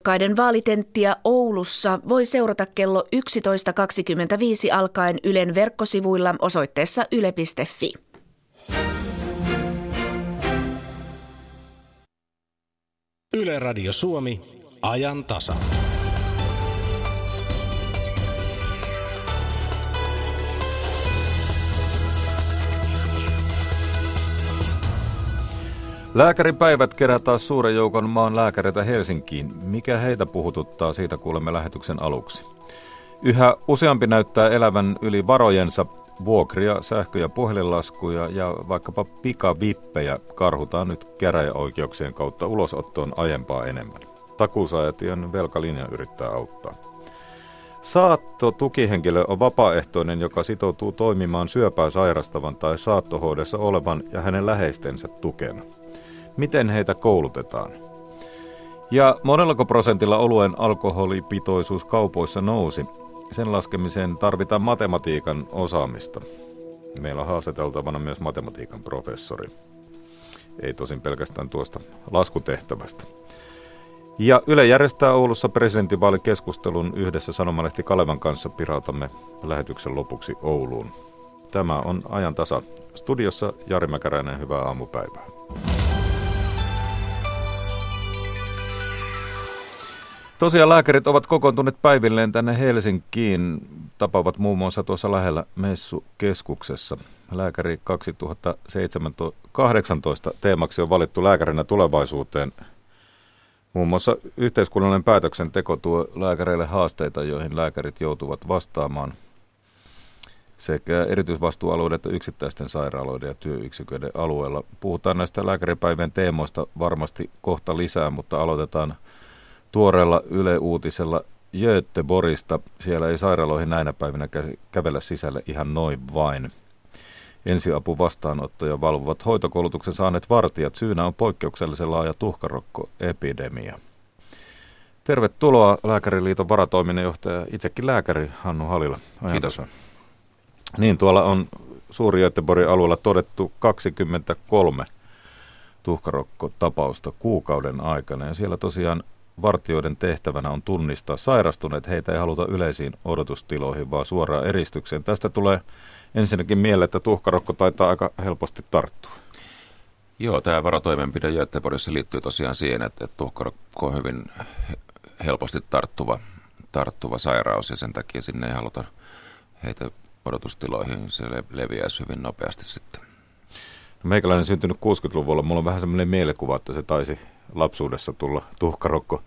Ehdokkaiden vaalitenttiä Oulussa voi seurata kello 11.25 alkaen Ylen verkkosivuilla osoitteessa yle.fi. Yle Radio Suomi, ajan tasa. Lääkäripäivät kerää taas suuren joukon maan lääkäreitä Helsinkiin. Mikä heitä puhututtaa, siitä kuulemme lähetyksen aluksi. Yhä useampi näyttää elävän yli varojensa. Vuokria, sähkö- ja puhelinlaskuja ja vaikkapa pikavippejä karhutaan nyt käräjäoikeuksien kautta ulosottoon aiempaa enemmän. Takuusaajatien velkalinja yrittää auttaa. Saatto tukihenkilö on vapaaehtoinen, joka sitoutuu toimimaan syöpää sairastavan tai saattohoidossa olevan ja hänen läheistensä tukena miten heitä koulutetaan. Ja monellako prosentilla oluen alkoholipitoisuus kaupoissa nousi. Sen laskemiseen tarvitaan matematiikan osaamista. Meillä on haastateltavana myös matematiikan professori. Ei tosin pelkästään tuosta laskutehtävästä. Ja Yle järjestää Oulussa presidentinvaalikeskustelun yhdessä sanomalehti Kalevan kanssa pirautamme lähetyksen lopuksi Ouluun. Tämä on ajan tasa. Studiossa Jari Mäkäräinen, hyvää aamupäivää. Tosiaan lääkärit ovat kokoontuneet päivilleen tänne Helsinkiin. Tapaavat muun muassa tuossa lähellä Messukeskuksessa. Lääkäri 2018 teemaksi on valittu lääkärinä tulevaisuuteen. Muun muassa yhteiskunnallinen päätöksenteko tuo lääkäreille haasteita, joihin lääkärit joutuvat vastaamaan sekä erityisvastuualueiden että yksittäisten sairaaloiden ja työyksiköiden alueella. Puhutaan näistä lääkäripäivien teemoista varmasti kohta lisää, mutta aloitetaan – tuoreella Yle Uutisella Göteborgista. Siellä ei sairaaloihin näinä päivinä kävellä sisälle ihan noin vain. Ensiapu vastaanottoja valvovat hoitokoulutuksen saaneet vartijat. Syynä on poikkeuksellisen laaja tuhkarokkoepidemia. Tervetuloa Lääkäriliiton varatoiminnanjohtaja, itsekin lääkäri Hannu Halila. Kiitos. Niin, tuolla on suuri Göteborgin alueella todettu 23 tuhkarokkotapausta kuukauden aikana. Ja siellä tosiaan Vartioiden tehtävänä on tunnistaa sairastuneet. Heitä ei haluta yleisiin odotustiloihin, vaan suoraan eristykseen. Tästä tulee ensinnäkin mieleen, että tuhkarokko taitaa aika helposti tarttua. Joo, tämä varotoimenpide Göteborgissa liittyy tosiaan siihen, että, että tuhkarokko on hyvin helposti tarttuva, tarttuva sairaus ja sen takia sinne ei haluta heitä odotustiloihin. Se leviäisi hyvin nopeasti sitten. Meikäläinen syntynyt 60-luvulla. Mulla on vähän semmoinen mielikuva, että se taisi lapsuudessa tulla tuhkarokko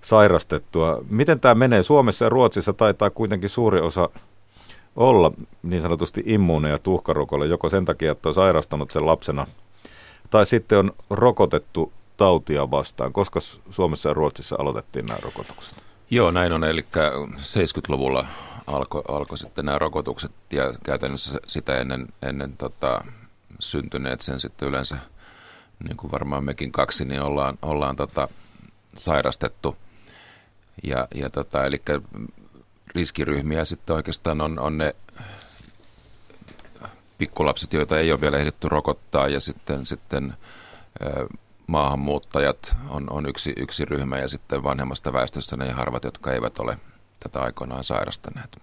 sairastettua. Miten tämä menee? Suomessa ja Ruotsissa taitaa kuitenkin suuri osa olla niin sanotusti immuuneja tuhkarokolle, joko sen takia, että on sairastanut sen lapsena, tai sitten on rokotettu tautia vastaan. Koska Suomessa ja Ruotsissa aloitettiin nämä rokotukset? Joo, näin on. Eli 70-luvulla alkoi alko sitten nämä rokotukset ja käytännössä sitä ennen, ennen tota, syntyneet sen sitten yleensä – niin kuin varmaan mekin kaksi, niin ollaan, ollaan tota, sairastettu. Ja, ja tota, eli riskiryhmiä sitten oikeastaan on, on ne pikkulapset, joita ei ole vielä ehditty rokottaa, ja sitten, sitten maahanmuuttajat on, on yksi, yksi ryhmä, ja sitten vanhemmasta väestöstä ne harvat, jotka eivät ole tätä aikoinaan sairastaneet.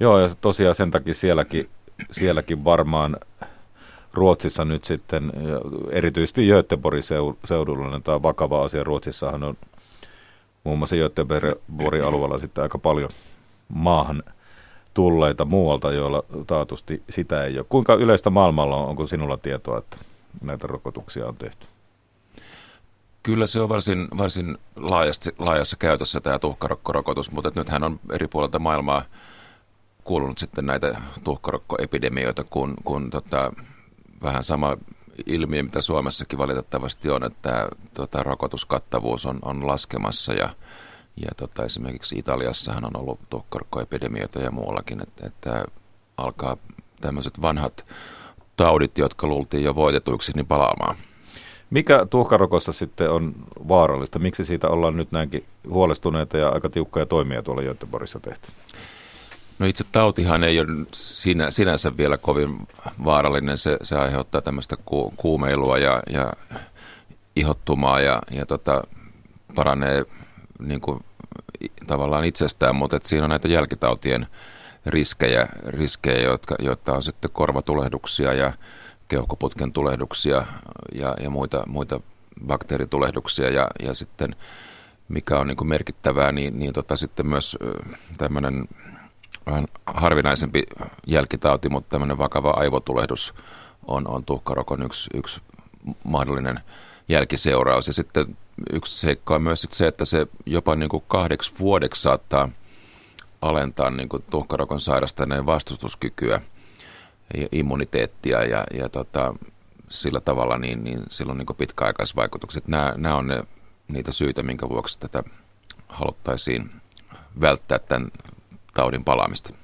Joo, ja tosiaan sen takia sielläkin, sielläkin varmaan Ruotsissa nyt sitten, erityisesti Göteborgin seudulla, niin tämä on vakava asia. Ruotsissahan on muun muassa Göteborgin alueella sitten aika paljon maahan tulleita muualta, joilla taatusti sitä ei ole. Kuinka yleistä maailmalla on, onko sinulla tietoa, että näitä rokotuksia on tehty? Kyllä se on varsin, varsin laajasti, laajassa käytössä tämä tuhkarokkorokotus, mutta nythän on eri puolilta maailmaa kuulunut sitten näitä tuhkarokkoepidemioita, kun, kun tota, vähän sama ilmiö, mitä Suomessakin valitettavasti on, että tota, rokotuskattavuus on, on laskemassa ja, ja tota, esimerkiksi Italiassahan on ollut tuhkarkkoepidemioita ja muuallakin, että, että alkaa tämmöiset vanhat taudit, jotka luultiin jo voitetuiksi, niin palaamaan. Mikä tuhkarokossa sitten on vaarallista? Miksi siitä ollaan nyt näinkin huolestuneita ja aika tiukkoja toimia tuolla Göteborgissa tehty? No itse tautihan ei ole sinä, sinänsä vielä kovin vaarallinen. Se, se aiheuttaa tämmöistä ku, kuumeilua ja, ja ihottumaa ja, ja tota, paranee niin kuin, tavallaan itsestään, mutta että siinä on näitä jälkitautien riskejä, riskejä jotka, joita on sitten korvatulehduksia ja keuhkoputken tulehduksia ja, ja muita, muita bakteeritulehduksia ja, ja sitten mikä on niin kuin merkittävää, niin, niin tota, sitten myös tämmöinen vähän harvinaisempi jälkitauti, mutta tämmöinen vakava aivotulehdus on, on tuhkarokon yksi, yksi mahdollinen jälkiseuraus. Ja sitten yksi seikka on myös se, että se jopa niin kuin kahdeksi vuodeksi saattaa alentaa niin kuin tuhkarokon sairastaneen vastustuskykyä ja immuniteettia ja, ja tota, sillä tavalla niin, niin silloin niin pitkäaikaisvaikutukset. Nämä, nämä on ne, niitä syitä, minkä vuoksi tätä haluttaisiin välttää tämän taudin palaamista.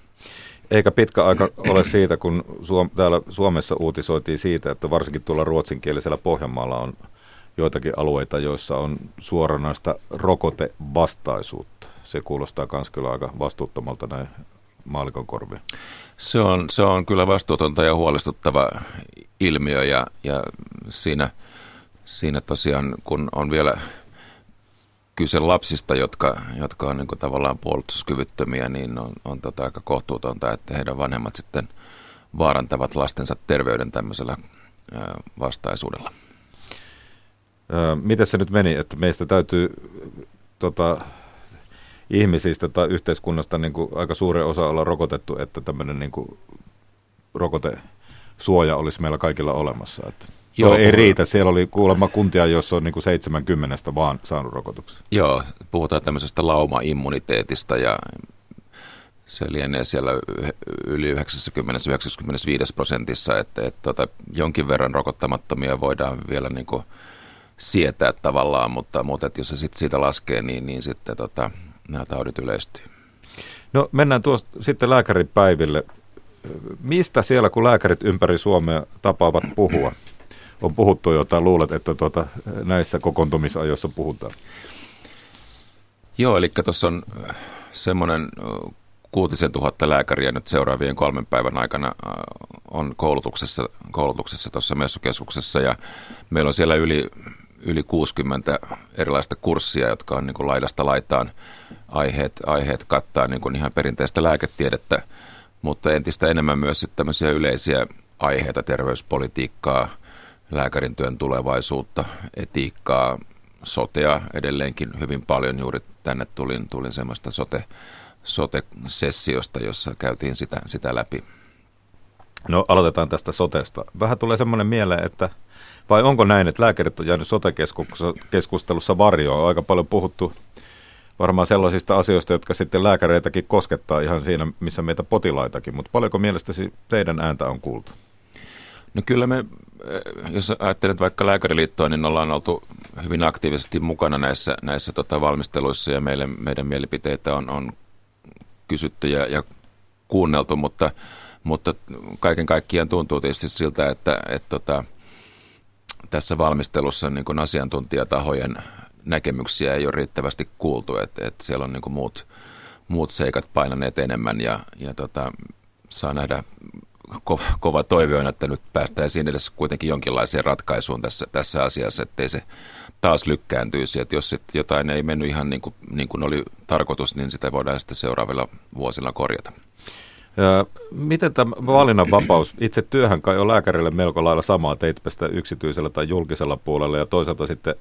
Eikä pitkä aika ole siitä, kun Suom- täällä Suomessa uutisoitiin siitä, että varsinkin tuolla ruotsinkielisellä Pohjanmaalla on joitakin alueita, joissa on suoranaista rokotevastaisuutta. Se kuulostaa myös kyllä aika vastuuttomalta näin maalikon korviin. Se on, se on kyllä vastuutonta ja huolestuttava ilmiö ja, ja siinä, siinä tosiaan, kun on vielä kyse lapsista, jotka, jotka on niin tavallaan puolustuskyvyttömiä, niin on, on tota aika kohtuutonta, että heidän vanhemmat sitten vaarantavat lastensa terveyden tämmöisellä vastaisuudella. Miten se nyt meni, että meistä täytyy tota, ihmisistä tai yhteiskunnasta niin kuin aika suuri osa olla rokotettu, että tämmöinen niin kuin rokotesuoja olisi meillä kaikilla olemassa. Että Joo, ei riitä. Siellä oli kuulemma kuntia, joissa on niin kuin 70 vaan saanut rokotuksia. Joo, puhutaan tämmöisestä lauma-immuniteetista ja se lienee siellä yli 90-95 prosentissa, että, että tota, jonkin verran rokottamattomia voidaan vielä niin kuin sietää tavallaan, mutta, mutta että jos se sit siitä laskee, niin, niin sitten tota, nämä taudit yleistyy. No mennään tuosta sitten lääkäripäiville. Mistä siellä, kun lääkärit ympäri Suomea tapaavat puhua? On puhuttu jotain, luulet, että tuota, näissä kokoontumisajoissa puhutaan? Joo, eli tuossa on semmoinen kuutisen tuhatta lääkäriä nyt seuraavien kolmen päivän aikana on koulutuksessa, koulutuksessa messukeskuksessa ja meillä on siellä yli yli 60 erilaista kurssia, jotka on niin kuin laidasta laitaan aiheet, aiheet kattaa niin kuin ihan perinteistä lääketiedettä, mutta entistä enemmän myös tämmöisiä yleisiä aiheita, terveyspolitiikkaa, lääkärin työn tulevaisuutta, etiikkaa, sotea edelleenkin hyvin paljon. Juuri tänne tulin, tulin semmoista sote, sote-sessiosta, jossa käytiin sitä, sitä läpi. No aloitetaan tästä sotesta. Vähän tulee semmoinen mieleen, että vai onko näin, että lääkärit on jäänyt sote-keskustelussa varjoon? On aika paljon puhuttu varmaan sellaisista asioista, jotka sitten lääkäreitäkin koskettaa ihan siinä, missä meitä potilaitakin. Mutta paljonko mielestäsi teidän ääntä on kuultu? No kyllä me, eh, jos ajattelet vaikka lääkäriliittoa, niin ollaan oltu hyvin aktiivisesti mukana näissä, näissä tota valmisteluissa ja meille, meidän mielipiteitä on, on kysytty ja, ja kuunneltu, mutta, mutta kaiken kaikkiaan tuntuu tietysti siltä, että, että tota, tässä valmistelussa niin kuin asiantuntijatahojen näkemyksiä ei ole riittävästi kuultu, että, että siellä on niin kuin muut, muut seikat painaneet enemmän ja, ja tota, saa nähdä ko, kova toive on, että nyt päästäisiin edes kuitenkin jonkinlaiseen ratkaisuun tässä, tässä asiassa, ettei se taas lykkääntyisi. Että jos sit jotain ei mennyt ihan niin kuin, niin kuin oli tarkoitus, niin sitä voidaan sitten seuraavilla vuosilla korjata. Ja miten tämä valinnanvapaus, itse työhän kai on lääkärille melko lailla samaa, teitpä sitä yksityisellä tai julkisella puolella ja toisaalta sitten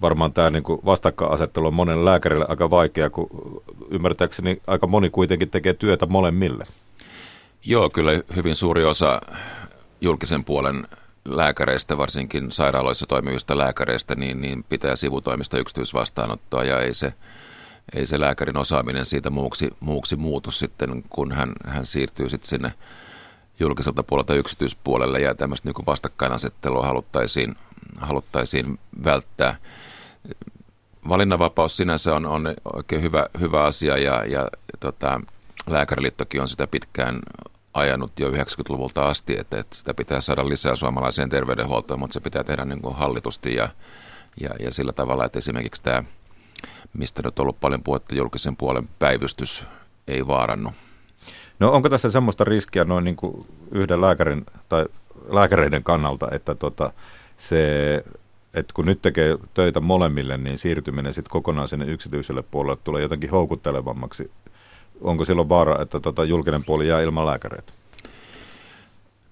varmaan tämä niin kuin vastakkainasettelu on monen lääkärille aika vaikea, kun ymmärtääkseni aika moni kuitenkin tekee työtä molemmille. Joo, kyllä hyvin suuri osa julkisen puolen lääkäreistä, varsinkin sairaaloissa toimivista lääkäreistä, niin, niin pitää sivutoimista yksityisvastaanottoa ja ei se – ei se lääkärin osaaminen siitä muuksi, muuksi muutu sitten, kun hän, hän siirtyy sitten sinne julkiselta puolelta yksityispuolelle ja tämmöistä niin vastakkainasettelua haluttaisiin, haluttaisiin välttää. Valinnanvapaus sinänsä on, on oikein hyvä, hyvä asia ja, ja tota, lääkäriliittokin on sitä pitkään ajanut jo 90-luvulta asti, että, että sitä pitää saada lisää suomalaiseen terveydenhuoltoon, mutta se pitää tehdä niin kuin hallitusti ja, ja, ja sillä tavalla, että esimerkiksi tämä mistä nyt on ollut paljon puhetta julkisen puolen päivystys ei vaarannu. No onko tässä semmoista riskiä noin niin kuin yhden lääkärin tai lääkäreiden kannalta, että tota, se että kun nyt tekee töitä molemmille, niin siirtyminen sitten kokonaan sinne yksityiselle puolelle tulee jotenkin houkuttelevammaksi. Onko silloin vaara, että tota julkinen puoli jää ilman lääkäreitä?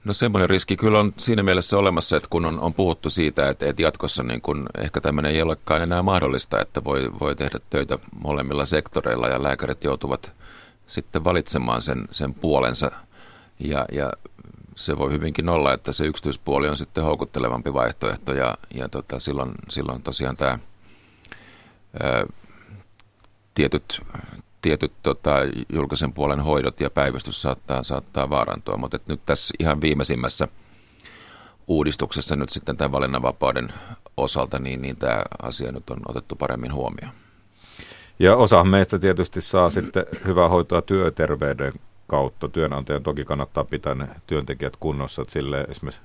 No semmoinen riski kyllä on siinä mielessä olemassa, että kun on, on puhuttu siitä, että, että jatkossa niin kun ehkä tämmöinen ei olekaan enää mahdollista, että voi, voi tehdä töitä molemmilla sektoreilla ja lääkärit joutuvat sitten valitsemaan sen, sen puolensa ja, ja se voi hyvinkin olla, että se yksityispuoli on sitten houkuttelevampi vaihtoehto ja, ja tota, silloin, silloin tosiaan tämä ää, tietyt, tietyt tota, julkisen puolen hoidot ja päivystys saattaa, saattaa vaarantua, mutta nyt tässä ihan viimeisimmässä uudistuksessa nyt sitten tämän valinnanvapauden osalta, niin, niin tämä asia nyt on otettu paremmin huomioon. Ja osa meistä tietysti saa sitten hyvää hoitoa työterveyden kautta. Työnantajan toki kannattaa pitää ne työntekijät kunnossa, että sille esimerkiksi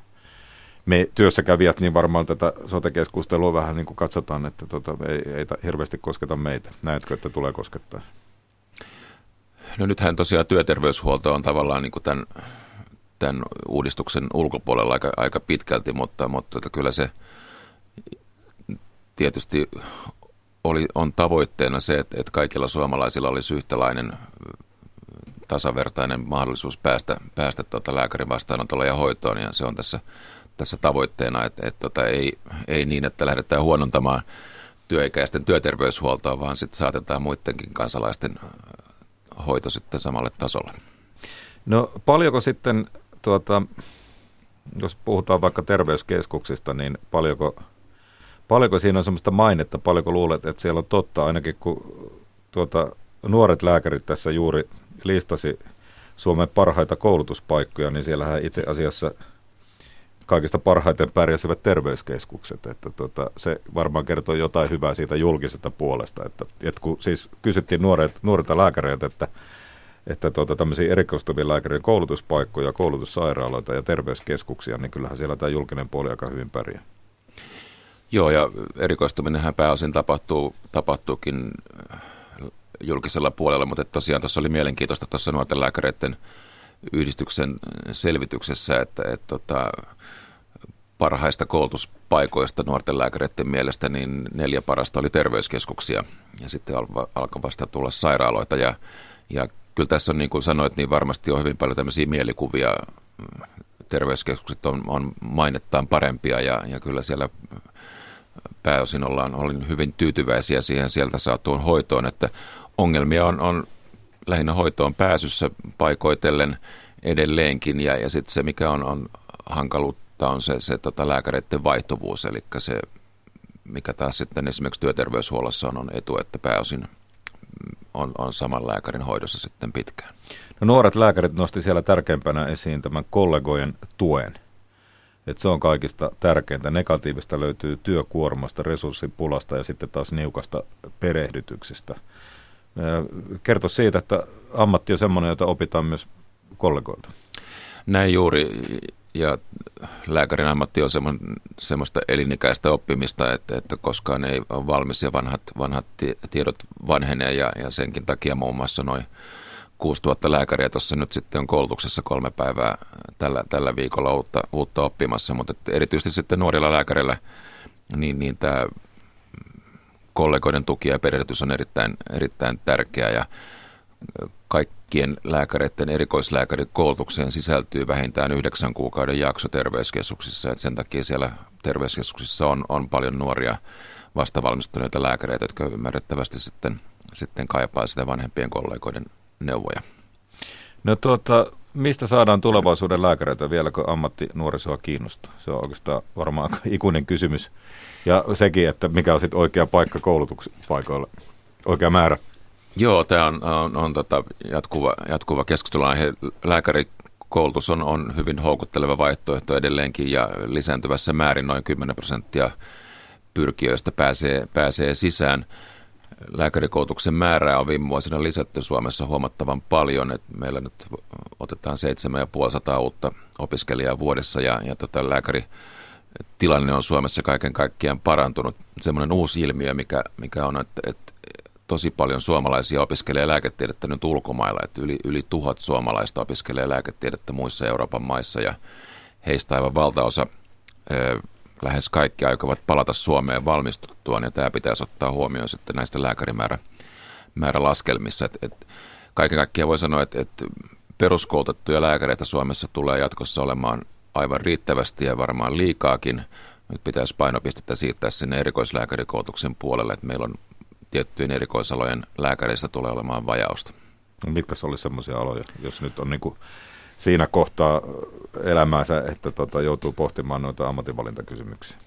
me työssäkävijät, niin varmaan tätä sote-keskustelua vähän niin kuin katsotaan, että tota, ei, ei hirveästi kosketa meitä. Näetkö, että tulee koskettaa? No nythän tosiaan työterveyshuolto on tavallaan niin kuin tämän, tämän uudistuksen ulkopuolella aika, aika pitkälti, mutta, mutta että kyllä se tietysti oli, on tavoitteena se, että, että kaikilla suomalaisilla olisi yhtälainen tasavertainen mahdollisuus päästä, päästä tuota lääkärin vastaanotolle ja hoitoon, ja se on tässä, tässä tavoitteena, että, että tota, ei, ei niin, että lähdetään huonontamaan työikäisten työterveyshuoltoa, vaan sitten saatetaan muidenkin kansalaisten hoito sitten samalle tasolle. No paljonko sitten, tuota, jos puhutaan vaikka terveyskeskuksista, niin paljonko, paljonko siinä on sellaista mainetta, paljonko luulet, että siellä on totta, ainakin kun tuota, nuoret lääkärit tässä juuri listasi Suomen parhaita koulutuspaikkoja, niin siellähän itse asiassa kaikista parhaiten pärjäsivät terveyskeskukset. Että tota, se varmaan kertoo jotain hyvää siitä julkisesta puolesta. Että, että kun siis kysyttiin nuoret, nuorilta lääkäreiltä, että, että tota, tämmöisiä erikoistuvia lääkärien koulutuspaikkoja, koulutussairaaloita ja terveyskeskuksia, niin kyllähän siellä tämä julkinen puoli aika hyvin pärjää. Joo, ja erikoistuminenhän pääosin tapahtuu, tapahtuukin julkisella puolella, mutta tosiaan tuossa oli mielenkiintoista tuossa nuorten lääkäreiden yhdistyksen selvityksessä, että, että tota, parhaista koulutuspaikoista nuorten lääkäreiden mielestä niin neljä parasta oli terveyskeskuksia. Ja sitten alkoi vasta tulla sairaaloita. Ja, ja kyllä tässä on niin kuin sanoit, niin varmasti on hyvin paljon tämmöisiä mielikuvia. Terveyskeskukset on, on mainettaan parempia ja, ja kyllä siellä pääosin ollaan olin hyvin tyytyväisiä siihen sieltä saatuun hoitoon, että ongelmia on, on lähinnä hoitoon pääsyssä paikoitellen edelleenkin. Ja, ja sitten se mikä on, on hankaluutta on se, se tota lääkäreiden vaihtuvuus, eli se mikä taas sitten esimerkiksi työterveyshuollossa on, on etu, että pääosin on, on saman lääkärin hoidossa sitten pitkään. No nuoret lääkärit nosti siellä tärkeimpänä esiin tämän kollegojen tuen. Että se on kaikista tärkeintä. Negatiivista löytyy työkuormasta, resurssipulasta ja sitten taas niukasta perehdytyksestä. Kerto siitä, että ammatti on semmoinen, jota opitaan myös kollegoilta. Näin juuri, ja lääkärin ammatti on semmoista elinikäistä oppimista, että, että koskaan ei ole valmis ja vanhat, vanhat tiedot vanhenee, ja, ja senkin takia muun muassa noin 6000 lääkäriä tuossa nyt sitten on koulutuksessa kolme päivää tällä, tällä viikolla uutta, uutta oppimassa, mutta erityisesti sitten nuorilla lääkäreillä niin, niin tämä kollegoiden tuki ja perehdytys on erittäin, erittäin tärkeä ja kaikkien lääkäreiden erikoislääkärin koulutukseen sisältyy vähintään yhdeksän kuukauden jakso terveyskeskuksissa. Et sen takia siellä terveyskeskuksissa on, on paljon nuoria vastavalmistuneita lääkäreitä, jotka ymmärrettävästi sitten, sitten kaipaa sitä vanhempien kollegoiden neuvoja. No tuota, mistä saadaan tulevaisuuden lääkäreitä vieläkö ammatti nuorisoa kiinnostaa? Se on oikeastaan varmaan ikuinen kysymys. Ja sekin, että mikä on sitten oikea paikka koulutuspaikoille, oikea määrä. Joo, tämä on, on, on tota jatkuva, jatkuva keskustelunaihe. Lääkärikoulutus on, on hyvin houkutteleva vaihtoehto edelleenkin ja lisääntyvässä määrin noin 10 prosenttia pyrkijöistä pääsee, pääsee sisään. Lääkärikoulutuksen määrää on viime vuosina lisätty Suomessa huomattavan paljon. Et meillä nyt otetaan 7500 uutta opiskelijaa vuodessa ja, ja tota lääkäri tilanne on Suomessa kaiken kaikkiaan parantunut. Semmoinen uusi ilmiö, mikä, mikä on, että, että tosi paljon suomalaisia opiskelee lääketiedettä nyt ulkomailla, että yli, yli tuhat suomalaista opiskelee lääketiedettä muissa Euroopan maissa ja heistä aivan valtaosa ö, lähes kaikki aikovat palata Suomeen valmistuttua, niin tämä pitäisi ottaa huomioon sitten näistä lääkärimäärä määrä laskelmissa. Et, et, kaiken kaikkiaan voi sanoa, että, että peruskoulutettuja lääkäreitä Suomessa tulee jatkossa olemaan aivan riittävästi ja varmaan liikaakin. Nyt pitäisi painopistettä siirtää sinne erikoislääkärikoulutuksen puolelle, että meillä on tiettyjen erikoisalojen lääkäreistä tulee olemaan vajausta. No, mitkä olisi sellaisia aloja, jos nyt on niin kuin siinä kohtaa elämäänsä, että tota, joutuu pohtimaan noita ammatinvalintakysymyksiä?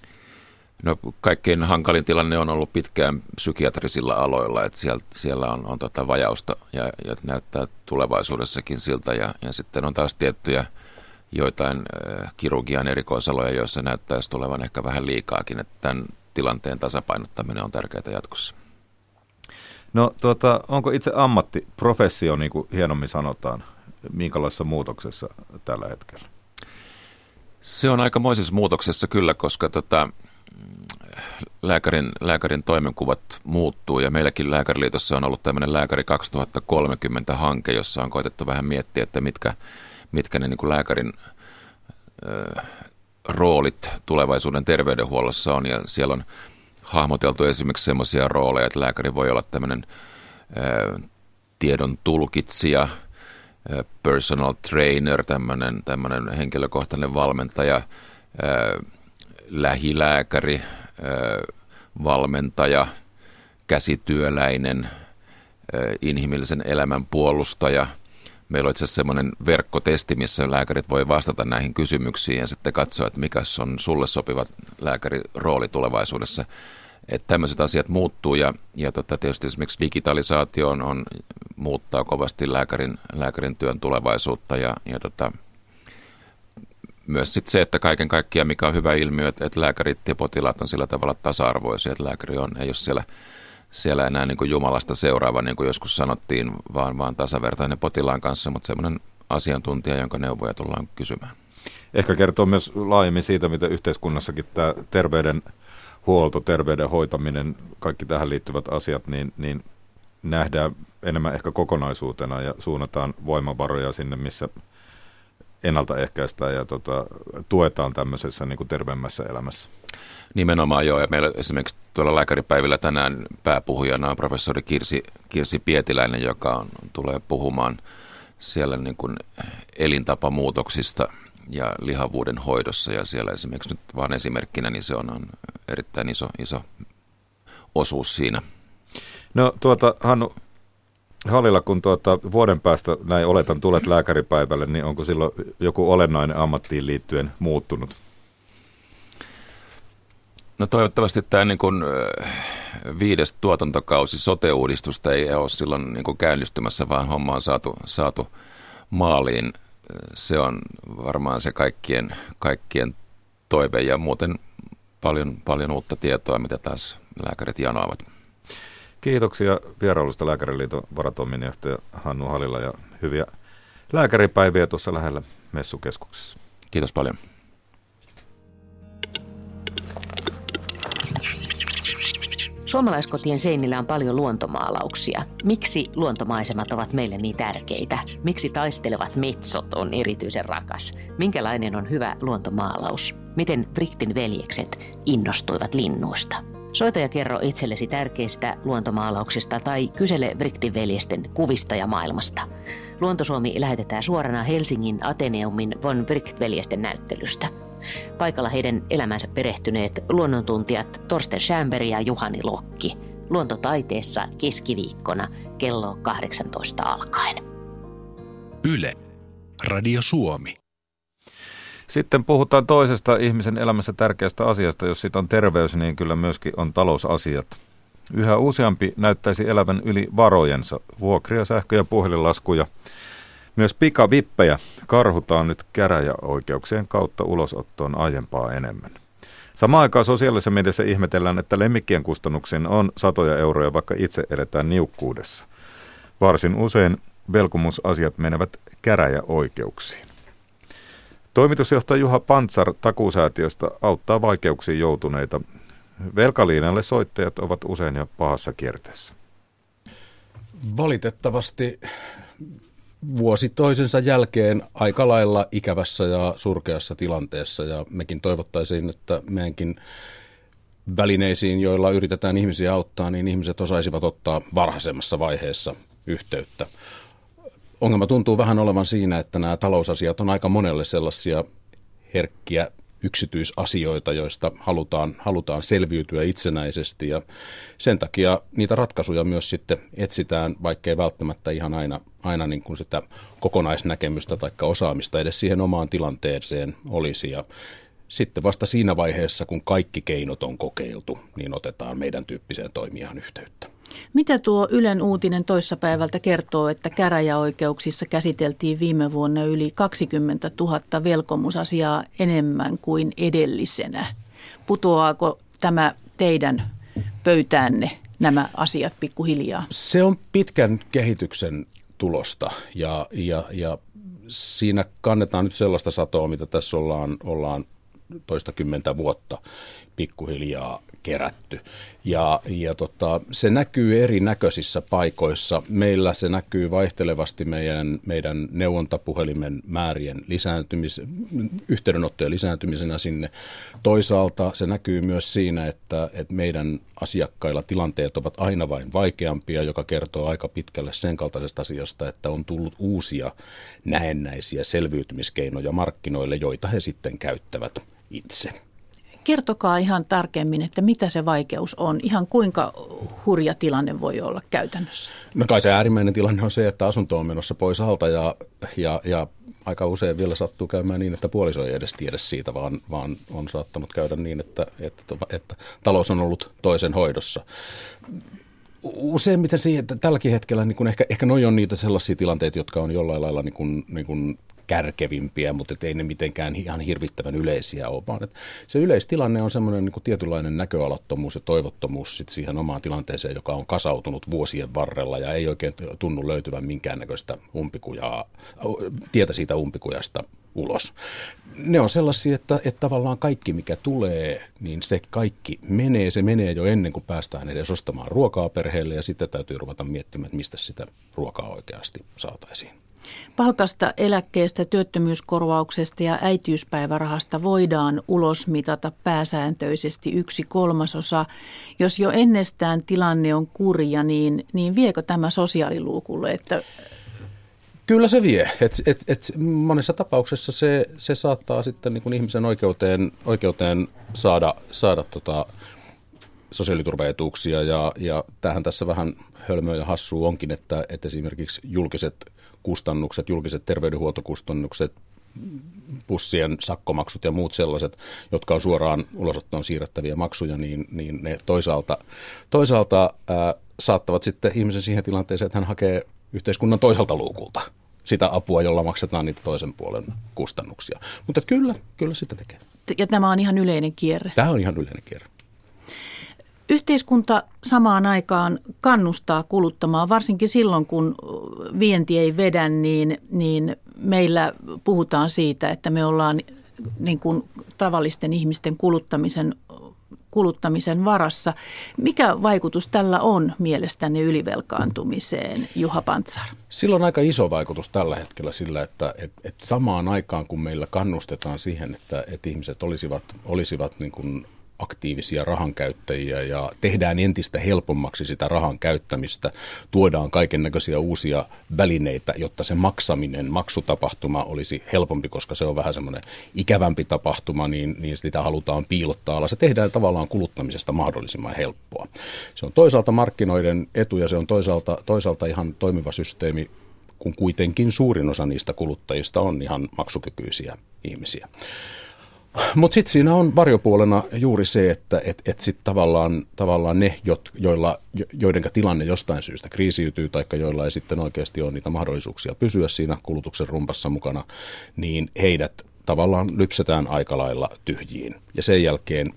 No kaikkein hankalin tilanne on ollut pitkään psykiatrisilla aloilla, että siellä, siellä on, on tota vajausta ja, ja näyttää tulevaisuudessakin siltä. Ja, ja sitten on taas tiettyjä joitain äh, kirurgian erikoisaloja, joissa näyttäisi tulevan ehkä vähän liikaakin, että tämän tilanteen tasapainottaminen on tärkeää jatkossa. No tuota, onko itse ammatti, professio, niin kuin hienommin sanotaan, minkälaisessa muutoksessa tällä hetkellä? Se on aikamoisessa muutoksessa kyllä, koska tota, lääkärin, lääkärin toimenkuvat muuttuu ja meilläkin Lääkäriliitossa on ollut tämmöinen Lääkäri 2030-hanke, jossa on koitettu vähän miettiä, että mitkä, mitkä ne niin kuin lääkärin ö, roolit tulevaisuuden terveydenhuollossa on ja siellä on hahmoteltu esimerkiksi semmoisia rooleja, että lääkäri voi olla tämmöinen tiedon tulkitsija, personal trainer, tämmöinen, tämmöinen henkilökohtainen valmentaja, lähilääkäri, valmentaja, käsityöläinen, inhimillisen elämän puolustaja. Meillä on itse asiassa semmoinen verkkotesti, missä lääkärit voi vastata näihin kysymyksiin ja sitten katsoa, että mikä on sulle sopiva lääkärirooli tulevaisuudessa. Että tämmöiset asiat muuttuu ja, ja tota, tietysti esimerkiksi digitalisaatio on, on, muuttaa kovasti lääkärin, lääkärin työn tulevaisuutta ja, ja tota, myös sit se, että kaiken kaikkiaan mikä on hyvä ilmiö, että, että lääkärit ja potilaat on sillä tavalla tasa-arvoisia, että lääkäri on, ei ole siellä, siellä enää niin Jumalasta seuraava, niin kuin joskus sanottiin, vaan, vaan tasavertainen potilaan kanssa, mutta semmoinen asiantuntija, jonka neuvoja tullaan kysymään. Ehkä kertoo myös laajemmin siitä, miten yhteiskunnassakin tämä terveyden huolto, terveyden hoitaminen, kaikki tähän liittyvät asiat, niin, niin nähdään enemmän ehkä kokonaisuutena ja suunnataan voimavaroja sinne, missä ennaltaehkäistään ja tota, tuetaan tämmöisessä niin kuin terveemmässä elämässä. Nimenomaan joo, ja meillä esimerkiksi tuolla lääkäripäivillä tänään pääpuhujana on professori Kirsi, Kirsi Pietiläinen, joka on, tulee puhumaan siellä niin kuin elintapamuutoksista ja lihavuuden hoidossa, ja siellä esimerkiksi nyt vain esimerkkinä, niin se on, on erittäin iso, iso osuus siinä. No tuota, Hannu, Halilla, kun tuota, vuoden päästä näin oletan tulet lääkäripäivälle, niin onko silloin joku olennainen ammattiin liittyen muuttunut? No toivottavasti tämä niin kuin, viides tuotantokausi sote-uudistusta ei ole silloin niin kuin käynnistymässä, vaan homma on saatu, saatu maaliin. Se on varmaan se kaikkien, kaikkien toive ja muuten paljon, paljon uutta tietoa, mitä taas lääkärit janoavat. Kiitoksia vierailusta Lääkäriliiton varatoiminjohtaja Hannu Halila ja hyviä lääkäripäiviä tuossa lähellä messukeskuksessa. Kiitos paljon. Suomalaiskotien seinillä on paljon luontomaalauksia. Miksi luontomaisemat ovat meille niin tärkeitä? Miksi taistelevat metsot on erityisen rakas? Minkälainen on hyvä luontomaalaus? Miten Briktin veljekset innostuivat linnuista? Soita ja kerro itsellesi tärkeistä luontomaalauksista tai kysele Briktin veljesten kuvista ja maailmasta. Luontosuomi lähetetään suorana Helsingin Ateneumin von Bricht-veljesten näyttelystä. Paikalla heidän elämänsä perehtyneet luonnontuntijat Torsten Schämberg ja Juhani Lokki. Luontotaiteessa keskiviikkona kello 18 alkaen. Yle. Radio Suomi. Sitten puhutaan toisesta ihmisen elämässä tärkeästä asiasta. Jos siitä on terveys, niin kyllä myöskin on talousasiat. Yhä useampi näyttäisi elävän yli varojensa. Vuokria, sähkö- ja puhelinlaskuja. Myös pikavippejä karhutaan nyt käräjäoikeuksien kautta ulosottoon aiempaa enemmän. Samaan aikaan sosiaalisessa mediassa ihmetellään, että lemmikkien kustannuksiin on satoja euroja, vaikka itse eletään niukkuudessa. Varsin usein velkomusasiat menevät käräjäoikeuksiin. Toimitusjohtaja Juha Pantsar takuusäätiöstä auttaa vaikeuksiin joutuneita. Velkaliinalle soittajat ovat usein jo pahassa kierteessä. Valitettavasti vuosi toisensa jälkeen aika lailla ikävässä ja surkeassa tilanteessa ja mekin toivottaisiin, että meidänkin välineisiin, joilla yritetään ihmisiä auttaa, niin ihmiset osaisivat ottaa varhaisemmassa vaiheessa yhteyttä. Ongelma tuntuu vähän olevan siinä, että nämä talousasiat on aika monelle sellaisia herkkiä yksityisasioita, joista halutaan, halutaan selviytyä itsenäisesti ja sen takia niitä ratkaisuja myös sitten etsitään, vaikkei välttämättä ihan aina, aina niin kuin sitä kokonaisnäkemystä tai osaamista edes siihen omaan tilanteeseen olisi ja sitten vasta siinä vaiheessa, kun kaikki keinot on kokeiltu, niin otetaan meidän tyyppiseen toimijaan yhteyttä. Mitä tuo Ylen uutinen toissapäivältä kertoo, että käräjäoikeuksissa käsiteltiin viime vuonna yli 20 000 velkomusasiaa enemmän kuin edellisenä? Putoaako tämä teidän pöytäänne nämä asiat pikkuhiljaa? Se on pitkän kehityksen tulosta ja, ja, ja siinä kannetaan nyt sellaista satoa, mitä tässä ollaan, ollaan toistakymmentä vuotta pikkuhiljaa kerätty. Ja, ja tota, se näkyy erinäköisissä paikoissa. Meillä se näkyy vaihtelevasti meidän, meidän neuvontapuhelimen määrien lisääntymis, yhteydenottojen lisääntymisenä sinne. Toisaalta se näkyy myös siinä, että, että meidän asiakkailla tilanteet ovat aina vain vaikeampia, joka kertoo aika pitkälle sen kaltaisesta asiasta, että on tullut uusia näennäisiä selviytymiskeinoja markkinoille, joita he sitten käyttävät itse. Kertokaa ihan tarkemmin, että mitä se vaikeus on, ihan kuinka hurja tilanne voi olla käytännössä? No kai se äärimmäinen tilanne on se, että asunto on menossa pois alta ja, ja, ja aika usein vielä sattuu käymään niin, että puoliso ei edes tiedä siitä, vaan, vaan on saattanut käydä niin, että, että, että talous on ollut toisen hoidossa useimmiten siihen, että tälläkin hetkellä niin kun ehkä, ehkä noi on niitä sellaisia tilanteita, jotka on jollain lailla niin kun, niin kun kärkevimpiä, mutta ei ne mitenkään ihan hirvittävän yleisiä ole, vaan että se yleistilanne on semmoinen niin tietynlainen näköalattomuus ja toivottomuus sit siihen omaan tilanteeseen, joka on kasautunut vuosien varrella ja ei oikein tunnu löytyvän minkäännäköistä umpikujaa, tietä siitä umpikujasta ulos. Ne on sellaisia, että, että tavallaan kaikki mikä tulee, niin se kaikki menee. Se menee jo ennen kuin päästään edes ostamaan ruokaa perheelle ja sitten täytyy ruveta miettimään, että mistä sitä ruokaa oikeasti saataisiin. Palkasta, eläkkeestä, työttömyyskorvauksesta ja äitiyspäivärahasta voidaan ulosmitata pääsääntöisesti yksi kolmasosa. Jos jo ennestään tilanne on kurja, niin, niin viekö tämä sosiaaliluukulle, että Kyllä se vie. Et, et, et monessa tapauksessa se, se saattaa sitten niin kuin ihmisen oikeuteen, oikeuteen saada, saada tota sosiaaliturvaetuuksia ja, ja tähän tässä vähän hölmöä ja hassua onkin, että, että esimerkiksi julkiset kustannukset, julkiset terveydenhuoltokustannukset, bussien sakkomaksut ja muut sellaiset, jotka on suoraan ulosottoon siirrettäviä maksuja, niin, niin ne toisaalta, toisaalta ää, saattavat sitten ihmisen siihen tilanteeseen, että hän hakee yhteiskunnan toiselta luukulta sitä apua, jolla maksetaan niitä toisen puolen kustannuksia. Mutta kyllä, kyllä sitä tekee. Ja tämä on ihan yleinen kierre. Tämä on ihan yleinen kierre. Yhteiskunta samaan aikaan kannustaa kuluttamaan, varsinkin silloin kun vienti ei vedä, niin, niin meillä puhutaan siitä, että me ollaan niin kuin tavallisten ihmisten kuluttamisen, kuluttamisen varassa. Mikä vaikutus tällä on mielestäni ylivelkaantumiseen, Juha Pantsar? Sillä on aika iso vaikutus tällä hetkellä sillä, että et, et samaan aikaan kun meillä kannustetaan siihen, että, että ihmiset olisivat, olisivat niin kuin aktiivisia rahankäyttäjiä ja tehdään entistä helpommaksi sitä rahan käyttämistä, tuodaan kaiken näköisiä uusia välineitä, jotta se maksaminen, maksutapahtuma olisi helpompi, koska se on vähän semmoinen ikävämpi tapahtuma, niin, niin sitä halutaan piilottaa alas. Se tehdään tavallaan kuluttamisesta mahdollisimman helppoa. Se on toisaalta markkinoiden etu ja se on toisaalta, toisaalta ihan toimiva systeemi kun kuitenkin suurin osa niistä kuluttajista on ihan maksukykyisiä ihmisiä. Mutta sitten siinä on varjopuolena juuri se, että et, et sit tavallaan, tavallaan ne, joilla, joiden tilanne jostain syystä kriisiytyy, tai joilla ei sitten oikeasti ole niitä mahdollisuuksia pysyä siinä kulutuksen rumpassa mukana, niin heidät tavallaan lypsetään aika lailla tyhjiin. Ja sen jälkeen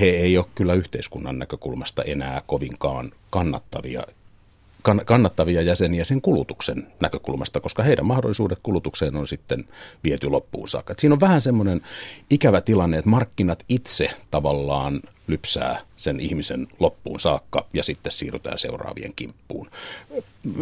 he ei ole kyllä yhteiskunnan näkökulmasta enää kovinkaan kannattavia kannattavia jäseniä sen kulutuksen näkökulmasta, koska heidän mahdollisuudet kulutukseen on sitten viety loppuun saakka. Et siinä on vähän semmoinen ikävä tilanne, että markkinat itse tavallaan lypsää sen ihmisen loppuun saakka ja sitten siirrytään seuraavien kimppuun.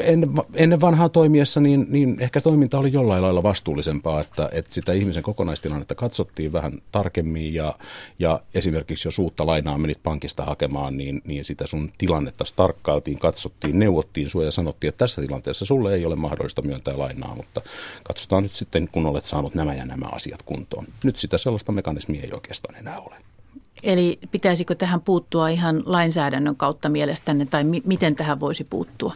ennen, ennen vanhaa toimiessa niin, niin ehkä toiminta oli jollain lailla vastuullisempaa, että, että sitä ihmisen kokonaistilannetta katsottiin vähän tarkemmin ja, ja esimerkiksi jos uutta lainaa menit pankista hakemaan, niin, niin sitä sun tilannetta tarkkailtiin, katsottiin, neuvottiin sua ja sanottiin, että tässä tilanteessa sulle ei ole mahdollista myöntää lainaa, mutta katsotaan nyt sitten, kun olet saanut nämä ja nämä asiat kuntoon. Nyt sitä sellaista mekanismia ei oikeastaan enää ole. Eli pitäisikö tähän puuttua ihan lainsäädännön kautta mielestänne tai mi- miten tähän voisi puuttua?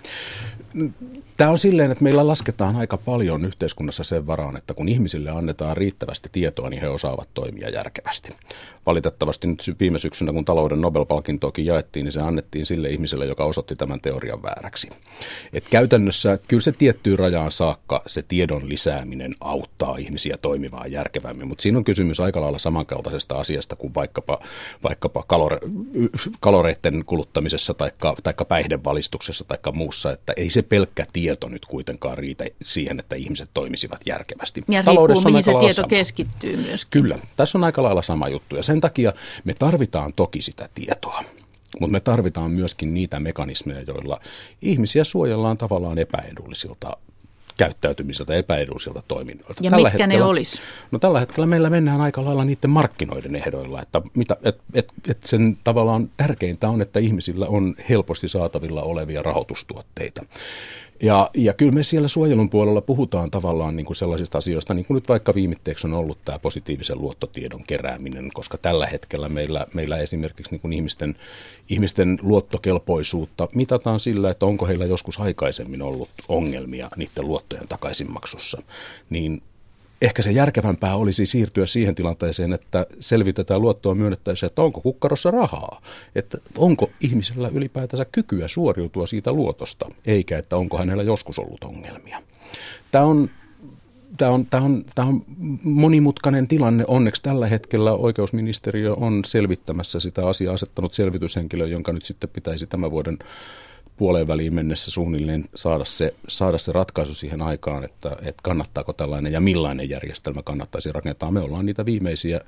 Tämä on silleen, että meillä lasketaan aika paljon yhteiskunnassa sen varaan, että kun ihmisille annetaan riittävästi tietoa, niin he osaavat toimia järkevästi. Valitettavasti nyt viime syksynä, kun talouden Nobel-palkintoakin jaettiin, niin se annettiin sille ihmiselle, joka osoitti tämän teorian vääräksi. Et käytännössä kyllä se tiettyyn rajaan saakka se tiedon lisääminen auttaa ihmisiä toimimaan järkevämmin, mutta siinä on kysymys aika lailla samankaltaisesta asiasta kuin vaikkapa, vaikkapa kalore, kaloreiden kuluttamisessa tai päihdevalistuksessa tai muussa, että ei se pelkkä tieto nyt kuitenkaan riitä siihen, että ihmiset toimisivat järkevästi. Ja riippuu, mihin se tieto sama. keskittyy myös. Kyllä, tässä on aika lailla sama juttu ja sen takia me tarvitaan toki sitä tietoa. Mutta me tarvitaan myöskin niitä mekanismeja, joilla ihmisiä suojellaan tavallaan epäedullisilta käyttäytymiseltä epäedullisilta toiminnoilta. Ja tällä mitkä hetkellä, ne olisi? No tällä hetkellä meillä mennään aika lailla niiden markkinoiden ehdoilla, että mitä, et, et, et sen tavallaan tärkeintä on, että ihmisillä on helposti saatavilla olevia rahoitustuotteita. Ja, ja kyllä me siellä suojelun puolella puhutaan tavallaan niin kuin sellaisista asioista, niin kuin nyt vaikka viimitteeksi on ollut tämä positiivisen luottotiedon kerääminen, koska tällä hetkellä meillä, meillä esimerkiksi niin kuin ihmisten, ihmisten luottokelpoisuutta mitataan sillä, että onko heillä joskus aikaisemmin ollut ongelmia niiden luottojen takaisinmaksussa. Niin ehkä se järkevämpää olisi siirtyä siihen tilanteeseen, että selvitetään luottoa myönnettäessä, että onko kukkarossa rahaa, että onko ihmisellä ylipäätänsä kykyä suoriutua siitä luotosta, eikä että onko hänellä joskus ollut ongelmia. Tämä on Tämä on, tämä, on, tämä on monimutkainen tilanne. Onneksi tällä hetkellä oikeusministeriö on selvittämässä sitä asiaa, asettanut selvityshenkilön, jonka nyt sitten pitäisi tämän vuoden puoleen väliin mennessä suunnilleen saada se, saada se ratkaisu siihen aikaan, että, että kannattaako tällainen ja millainen järjestelmä kannattaisi rakentaa. Me ollaan niitä viimeisiä,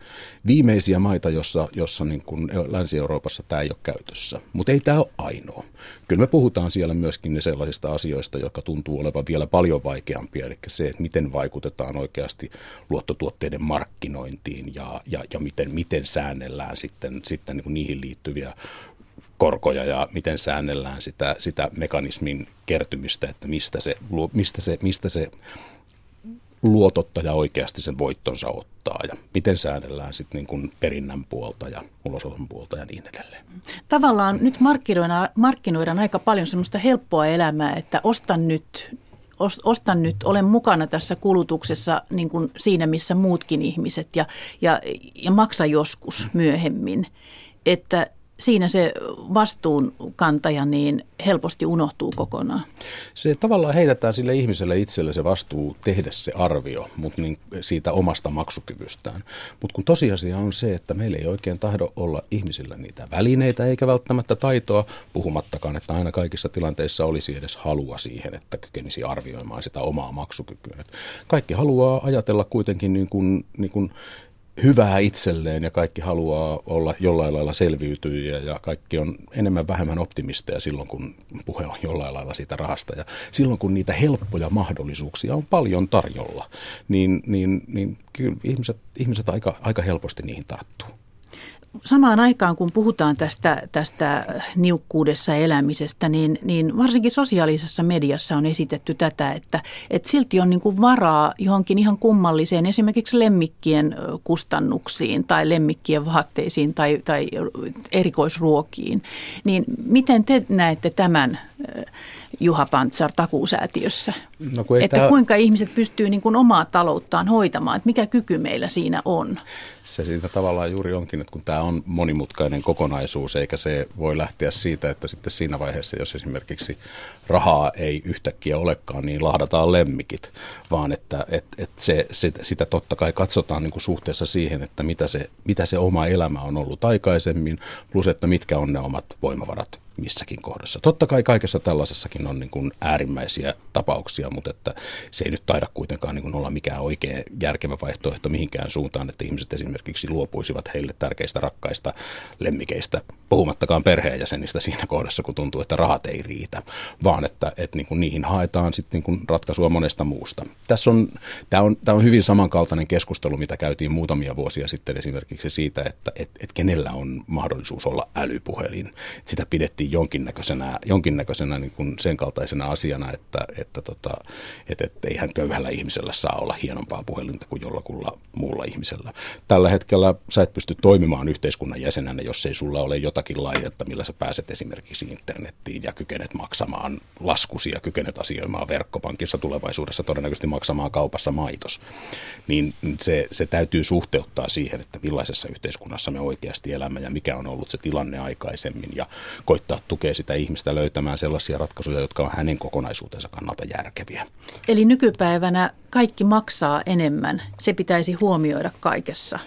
viimeisiä maita, jossa, jossa niin kuin Länsi-Euroopassa tämä ei ole käytössä. Mutta ei tämä ole ainoa. Kyllä me puhutaan siellä myöskin sellaisista asioista, jotka tuntuu olevan vielä paljon vaikeampia, eli se, että miten vaikutetaan oikeasti luottotuotteiden markkinointiin ja, ja, ja miten, miten säännellään sitten, sitten niin kuin niihin liittyviä korkoja ja miten säännellään sitä, sitä mekanismin kertymistä, että mistä se, mistä se, mistä se luotottaja oikeasti sen voittonsa ottaa ja miten säännellään sitten niin kuin perinnän puolta ja ulosoton puolta ja niin edelleen. Tavallaan nyt markkinoidaan, markkinoidaan aika paljon semmoista helppoa elämää, että ostan nyt, ostan nyt, olen mukana tässä kulutuksessa niin kuin siinä, missä muutkin ihmiset ja, ja, ja maksa joskus myöhemmin. Että siinä se vastuunkantaja niin helposti unohtuu kokonaan. Se tavallaan heitetään sille ihmiselle itselle se vastuu tehdä se arvio mutta niin siitä omasta maksukyvystään. Mutta kun tosiasia on se, että meillä ei oikein tahdo olla ihmisillä niitä välineitä eikä välttämättä taitoa, puhumattakaan, että aina kaikissa tilanteissa olisi edes halua siihen, että kykenisi arvioimaan sitä omaa maksukykyä. Kaikki haluaa ajatella kuitenkin niin kuin, niin kuin hyvää itselleen ja kaikki haluaa olla jollain lailla selviytyjiä ja kaikki on enemmän vähemmän optimisteja silloin, kun puhe on jollain lailla siitä rahasta. Ja silloin, kun niitä helppoja mahdollisuuksia on paljon tarjolla, niin, niin, niin kyllä ihmiset, ihmiset aika, aika helposti niihin tarttuu samaan aikaan, kun puhutaan tästä, tästä niukkuudessa elämisestä, niin, niin varsinkin sosiaalisessa mediassa on esitetty tätä, että, että silti on niin kuin varaa johonkin ihan kummalliseen, esimerkiksi lemmikkien kustannuksiin tai lemmikkien vaatteisiin tai, tai erikoisruokiin. Niin miten te näette tämän Juha Pantsar takuusäätiössä. No, että tämä... kuinka ihmiset pystyy niin kuin omaa talouttaan hoitamaan, että mikä kyky meillä siinä on. Se siitä tavallaan juuri onkin, että kun tämä on monimutkainen kokonaisuus, eikä se voi lähteä siitä, että sitten siinä vaiheessa, jos esimerkiksi rahaa ei yhtäkkiä olekaan, niin lahdataan lemmikit, vaan että et, et se, se, sitä totta kai katsotaan niin kuin suhteessa siihen, että mitä se, mitä se oma elämä on ollut aikaisemmin, plus että mitkä on ne omat voimavarat missäkin kohdassa. Totta kai kaikessa tällaisessakin on niin kuin äärimmäisiä tapauksia, mutta että se ei nyt taida kuitenkaan niin kuin olla mikään oikein järkevä vaihtoehto mihinkään suuntaan, että ihmiset esimerkiksi luopuisivat heille tärkeistä rakkaista lemmikeistä, puhumattakaan perheenjäsenistä siinä kohdassa, kun tuntuu, että rahat ei riitä, vaan että, että niin kuin niihin haetaan sitten niin kuin ratkaisua monesta muusta. Tässä on, tämä, on, tämä on hyvin samankaltainen keskustelu, mitä käytiin muutamia vuosia sitten esimerkiksi siitä, että et, et kenellä on mahdollisuus olla älypuhelin. Sitä pidettiin jonkinnäköisenä, jonkinnäköisenä niin kuin sen kaltaisena asiana, että, että, tota, että, että eihän köyhällä ihmisellä saa olla hienompaa puhelinta kuin jollakulla muulla ihmisellä. Tällä hetkellä sä et pysty toimimaan yhteiskunnan jäsenenä, jos ei sulla ole jotakin laitetta, millä sä pääset esimerkiksi internettiin ja kykenet maksamaan laskusi ja kykenet asioimaan verkkopankissa tulevaisuudessa todennäköisesti maksamaan kaupassa maitos. Niin se, se täytyy suhteuttaa siihen, että millaisessa yhteiskunnassa me oikeasti elämme ja mikä on ollut se tilanne aikaisemmin ja koittaa tukea sitä ihmistä löytämään sellaisia ratkaisuja, jotka on hänen kokonaisuutensa kannalta järkeviä. Eli nykypäivänä kaikki maksaa enemmän. Se pitäisi huomioida kaikessa.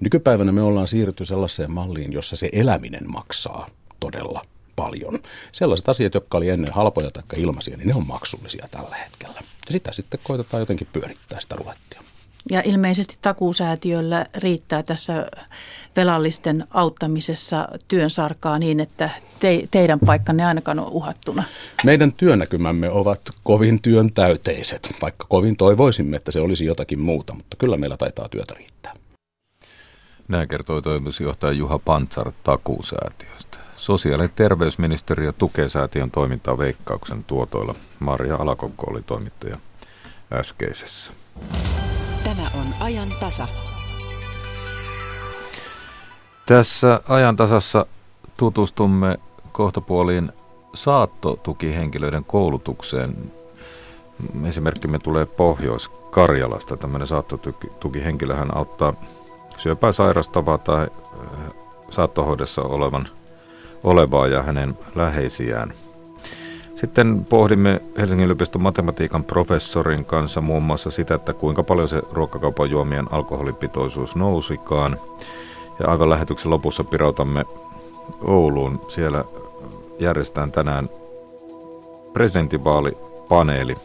Nykypäivänä me ollaan siirrytty sellaiseen malliin, jossa se eläminen maksaa todella paljon. Sellaiset asiat, jotka oli ennen halpoja tai ilmaisia, niin ne on maksullisia tällä hetkellä. Ja sitä sitten koitetaan jotenkin pyörittää sitä rulettia. Ja ilmeisesti takuusäätiöllä riittää tässä velallisten auttamisessa työn sarkaa niin, että te, teidän paikkanne ainakaan on uhattuna. Meidän työnäkymämme ovat kovin työn täyteiset, vaikka kovin toivoisimme, että se olisi jotakin muuta, mutta kyllä meillä taitaa työtä riittää. Näin kertoi toimitusjohtaja Juha Pantsar takuusäätiöstä. Sosiaali- ja terveysministeriö tukee säätiön toimintaa veikkauksen tuotoilla. Maria Alakokko oli toimittaja äskeisessä. Tämä on ajan tasa. Tässä ajan tasassa tutustumme kohtapuoliin saattotukihenkilöiden koulutukseen. Esimerkkimme tulee Pohjois-Karjalasta. Tämmöinen saattotukihenkilöhän auttaa syöpää sairastavaa tai saattohoidossa olevan, olevaa ja hänen läheisiään. Sitten pohdimme Helsingin yliopiston matematiikan professorin kanssa muun muassa sitä, että kuinka paljon se ruokakaupan juomien alkoholipitoisuus nousikaan. Ja aivan lähetyksen lopussa pirautamme Ouluun. Siellä järjestetään tänään presidentinvaalipaneeli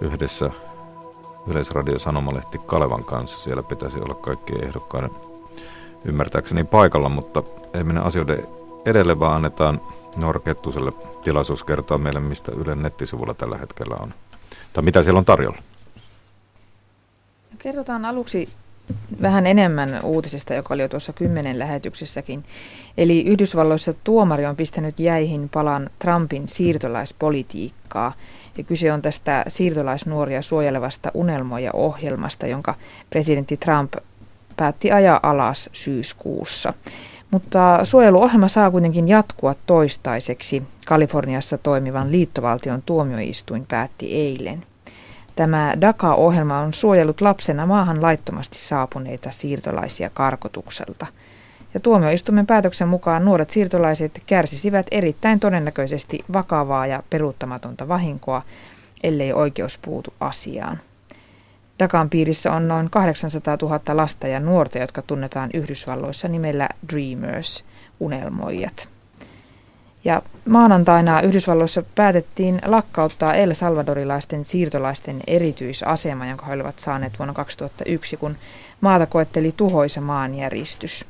yhdessä Yleisradio Sanomalehti Kalevan kanssa. Siellä pitäisi olla kaikkien ehdokkaiden ymmärtääkseni paikalla, mutta ei mennä asioiden edelle, vaan annetaan Noora Kettuselle tilaisuus kertoa meille, mistä Ylen nettisivulla tällä hetkellä on. Tai mitä siellä on tarjolla. Kerrotaan aluksi vähän enemmän uutisesta, joka oli jo tuossa kymmenen lähetyksessäkin. Eli Yhdysvalloissa tuomari on pistänyt jäihin palan Trumpin siirtolaispolitiikkaa. Ja kyse on tästä siirtolaisnuoria suojelevasta unelmoja-ohjelmasta, jonka presidentti Trump päätti ajaa alas syyskuussa. Mutta suojeluohjelma saa kuitenkin jatkua toistaiseksi. Kaliforniassa toimivan liittovaltion tuomioistuin päätti eilen. Tämä DACA-ohjelma on suojellut lapsena maahan laittomasti saapuneita siirtolaisia karkotukselta. Ja tuomioistuimen päätöksen mukaan nuoret siirtolaiset kärsisivät erittäin todennäköisesti vakavaa ja peruuttamatonta vahinkoa, ellei oikeus puutu asiaan. Dakan piirissä on noin 800 000 lasta ja nuorta, jotka tunnetaan Yhdysvalloissa nimellä Dreamers, unelmoijat. Ja maanantaina Yhdysvalloissa päätettiin lakkauttaa El Salvadorilaisten siirtolaisten erityisasema, jonka he olivat saaneet vuonna 2001, kun maata koetteli tuhoisa maanjäristys.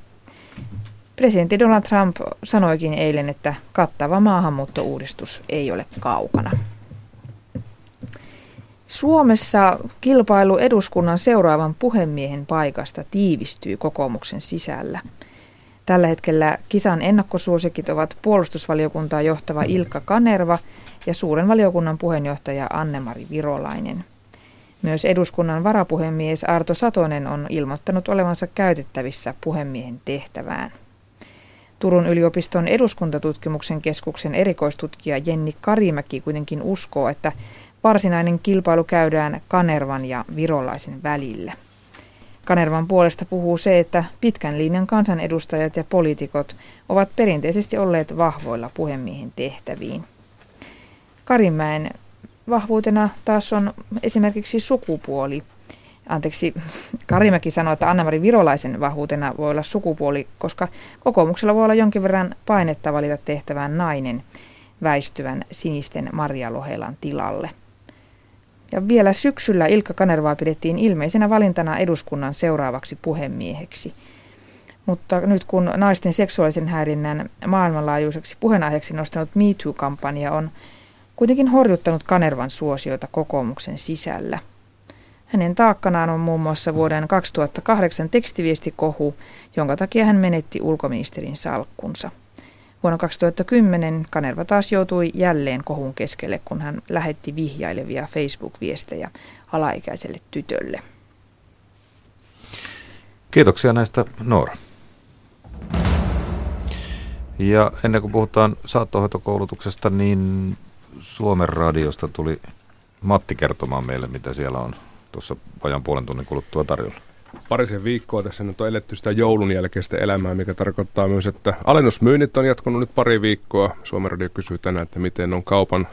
Presidentti Donald Trump sanoikin eilen, että kattava maahanmuuttouudistus ei ole kaukana. Suomessa kilpailu eduskunnan seuraavan puhemiehen paikasta tiivistyy kokoomuksen sisällä. Tällä hetkellä kisan ennakkosuosikit ovat puolustusvaliokuntaa johtava Ilkka Kanerva ja suuren valiokunnan puheenjohtaja Annemari Virolainen. Myös eduskunnan varapuhemies Arto Satonen on ilmoittanut olevansa käytettävissä puhemiehen tehtävään. Turun yliopiston eduskuntatutkimuksen keskuksen erikoistutkija Jenni Karimäki kuitenkin uskoo, että varsinainen kilpailu käydään Kanervan ja Virolaisen välillä. Kanervan puolesta puhuu se, että pitkän linjan kansanedustajat ja poliitikot ovat perinteisesti olleet vahvoilla puhemiehen tehtäviin. Karimäen vahvuutena taas on esimerkiksi sukupuoli. anteeksi, Karimäki sanoi, että Anna-Mari Virolaisen vahvuutena voi olla sukupuoli, koska kokoomuksella voi olla jonkin verran painetta valita tehtävään nainen väistyvän sinisten Maria Lohelan tilalle. Ja vielä syksyllä Ilkka Kanervaa pidettiin ilmeisenä valintana eduskunnan seuraavaksi puhemieheksi. Mutta nyt kun naisten seksuaalisen häirinnän maailmanlaajuiseksi puheenaiheeksi nostanut MeToo-kampanja on kuitenkin horjuttanut Kanervan suosioita kokoomuksen sisällä. Hänen taakkanaan on muun muassa vuoden 2008 tekstiviestikohu, jonka takia hän menetti ulkoministerin salkkunsa. Vuonna 2010 Kanerva taas joutui jälleen kohun keskelle, kun hän lähetti vihjailevia Facebook-viestejä alaikäiselle tytölle. Kiitoksia näistä Noora. Ja ennen kuin puhutaan saattohoitokoulutuksesta, niin Suomen radiosta tuli Matti kertomaan meille, mitä siellä on tuossa vajan puolen tunnin kuluttua tarjolla. Parisen viikkoa tässä nyt on eletty sitä joulun jälkeistä elämää, mikä tarkoittaa myös, että alennusmyynnit on jatkunut nyt pari viikkoa. Suomen radio kysyy tänään, että miten on kaupan,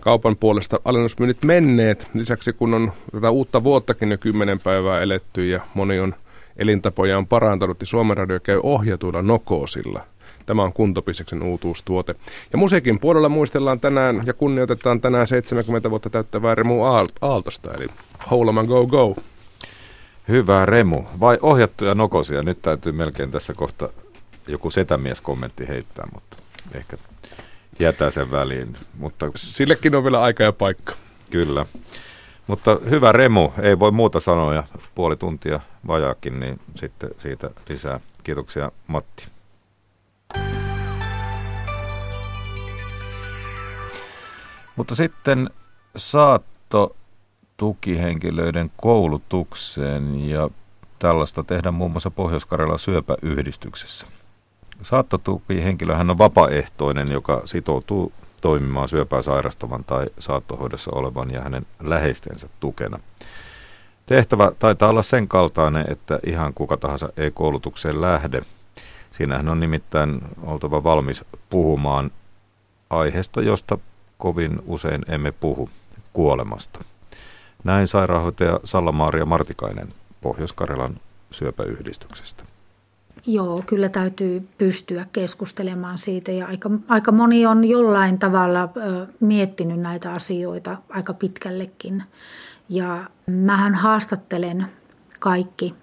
kaupan puolesta alennusmyynnit menneet. Lisäksi kun on tätä uutta vuottakin jo kymmenen päivää eletty ja moni on elintapojaan parantanut, niin Suomen radio käy ohjatuilla nokoosilla – Tämä on Kuntopiseksen uutuustuote. Ja musiikin puolella muistellaan tänään ja kunnioitetaan tänään 70 vuotta täyttävää Remu Aaltosta, eli Houlama Go Go. Hyvä Remu. Vai ohjattuja nokosia? Nyt täytyy melkein tässä kohta joku setämies kommentti heittää, mutta ehkä jätää sen väliin. Mutta... Sillekin on vielä aika ja paikka. Kyllä. Mutta hyvä Remu, ei voi muuta sanoa ja puoli tuntia vajaakin, niin sitten siitä lisää. Kiitoksia Matti. Mutta sitten saatto tukihenkilöiden koulutukseen ja tällaista tehdään muun muassa Pohjois-Karjalan syöpäyhdistyksessä. Saattotukihenkilöhän on vapaaehtoinen, joka sitoutuu toimimaan syöpää sairastavan tai saattohoidossa olevan ja hänen läheistensä tukena. Tehtävä taitaa olla sen kaltainen, että ihan kuka tahansa ei koulutukseen lähde. Siinähän on nimittäin oltava valmis puhumaan aiheesta, josta kovin usein emme puhu kuolemasta. Näin sairaanhoitaja Salla-Maaria Martikainen Pohjois-Karjalan syöpäyhdistyksestä. Joo, kyllä täytyy pystyä keskustelemaan siitä ja aika, aika moni on jollain tavalla ö, miettinyt näitä asioita aika pitkällekin. Ja mähän haastattelen kaikki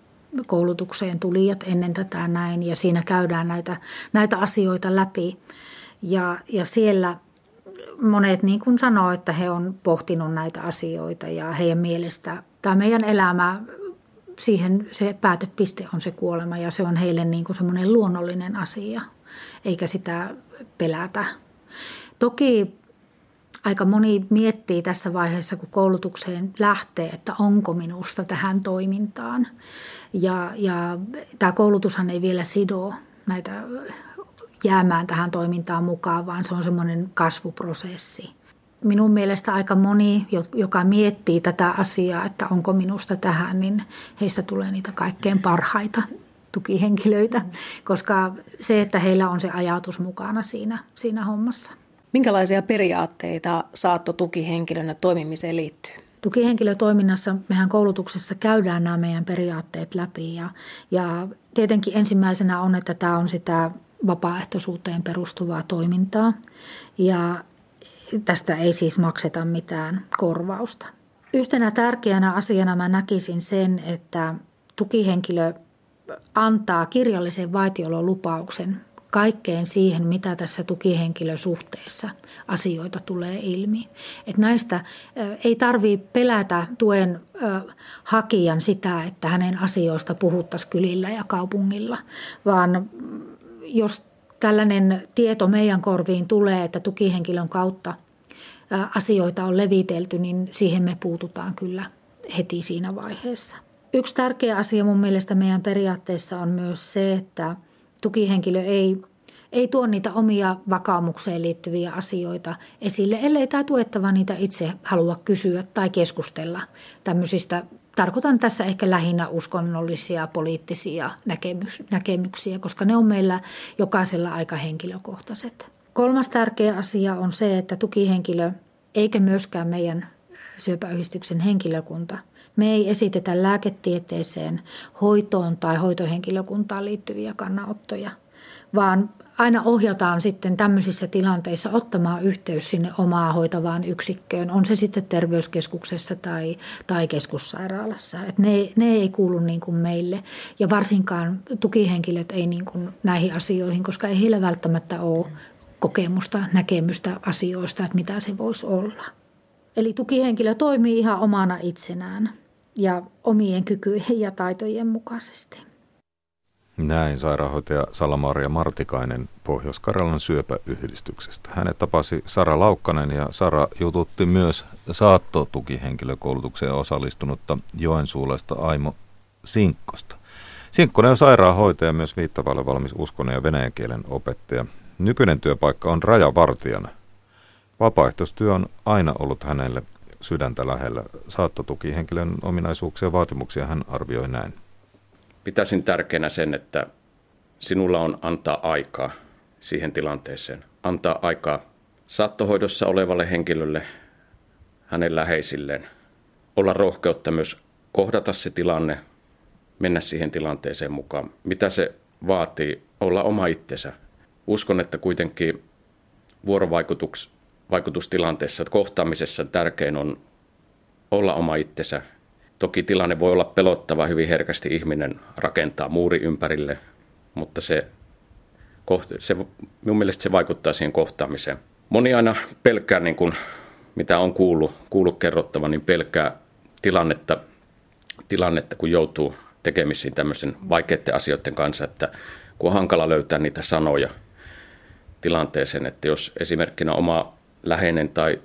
koulutukseen tulijat ennen tätä näin ja siinä käydään näitä, näitä asioita läpi. Ja, ja siellä monet niin kuin sanoo, että he on pohtinut näitä asioita ja heidän mielestä tämä meidän elämä, siihen se päätepiste on se kuolema ja se on heille niin kuin semmoinen luonnollinen asia, eikä sitä pelätä. Toki aika moni miettii tässä vaiheessa, kun koulutukseen lähtee, että onko minusta tähän toimintaan. Ja, ja tämä koulutushan ei vielä sido näitä jäämään tähän toimintaan mukaan, vaan se on semmoinen kasvuprosessi. Minun mielestä aika moni, joka miettii tätä asiaa, että onko minusta tähän, niin heistä tulee niitä kaikkein parhaita tukihenkilöitä, koska se, että heillä on se ajatus mukana siinä, siinä hommassa. Minkälaisia periaatteita saatto tukihenkilönä toimimiseen liittyy? Tukihenkilötoiminnassa mehän koulutuksessa käydään nämä meidän periaatteet läpi ja, ja tietenkin ensimmäisenä on, että tämä on sitä vapaaehtoisuuteen perustuvaa toimintaa ja tästä ei siis makseta mitään korvausta. Yhtenä tärkeänä asiana mä näkisin sen, että tukihenkilö antaa kirjallisen vaitiololupauksen kaikkeen siihen, mitä tässä tukihenkilösuhteessa asioita tulee ilmi. Et näistä ei tarvitse pelätä tuen hakijan sitä, että hänen asioista puhuttaisiin kylillä ja kaupungilla, vaan jos tällainen tieto meidän korviin tulee, että tukihenkilön kautta asioita on levitelty, niin siihen me puututaan kyllä heti siinä vaiheessa. Yksi tärkeä asia mun mielestä meidän periaatteessa on myös se, että tukihenkilö ei, ei tuo niitä omia vakaumukseen liittyviä asioita esille, ellei tämä tuettava niitä itse halua kysyä tai keskustella tämmöisistä tarkoitan tässä ehkä lähinnä uskonnollisia, poliittisia näkemyksiä, koska ne on meillä jokaisella aika henkilökohtaiset. Kolmas tärkeä asia on se, että tukihenkilö eikä myöskään meidän syöpäyhdistyksen henkilökunta. Me ei esitetä lääketieteeseen, hoitoon tai hoitohenkilökuntaan liittyviä kannanottoja, vaan aina ohjataan sitten tämmöisissä tilanteissa ottamaan yhteys sinne omaa hoitavaan yksikköön, on se sitten terveyskeskuksessa tai, tai keskussairaalassa. Et ne, ne ei kuulu niin kuin meille ja varsinkaan tukihenkilöt ei niin kuin näihin asioihin, koska ei heillä välttämättä ole kokemusta, näkemystä asioista, että mitä se voisi olla. Eli tukihenkilö toimii ihan omana itsenään ja omien kykyjen ja taitojen mukaisesti. Näin sairaanhoitaja Salamaria Martikainen Pohjois-Karjalan syöpäyhdistyksestä. Hänet tapasi Sara Laukkanen ja Sara jututti myös saattotukihenkilökoulutukseen osallistunutta Joensuulaista Aimo Sinkkosta. Sinkkonen on sairaanhoitaja myös viittavalle valmis uskon ja venäjän kielen opettaja. Nykyinen työpaikka on rajavartijana. Vapaaehtoistyö on aina ollut hänelle sydäntä lähellä. Saattotukihenkilön ominaisuuksia ja vaatimuksia hän arvioi näin pitäisin tärkeänä sen, että sinulla on antaa aikaa siihen tilanteeseen. Antaa aikaa saattohoidossa olevalle henkilölle, hänen läheisilleen. Olla rohkeutta myös kohdata se tilanne, mennä siihen tilanteeseen mukaan. Mitä se vaatii, olla oma itsensä. Uskon, että kuitenkin vuorovaikutustilanteessa, kohtaamisessa tärkein on olla oma itsensä Toki tilanne voi olla pelottava, hyvin herkästi ihminen rakentaa muuri ympärille, mutta se, se, minun mielestä se vaikuttaa siihen kohtaamiseen. Moni aina pelkää, niin kuin, mitä on kuullut, kuullut kerrottava, niin pelkää tilannetta, tilannetta, kun joutuu tekemisiin tämmöisen vaikeiden asioiden kanssa, että kun on hankala löytää niitä sanoja tilanteeseen, että jos esimerkkinä oma läheinen tai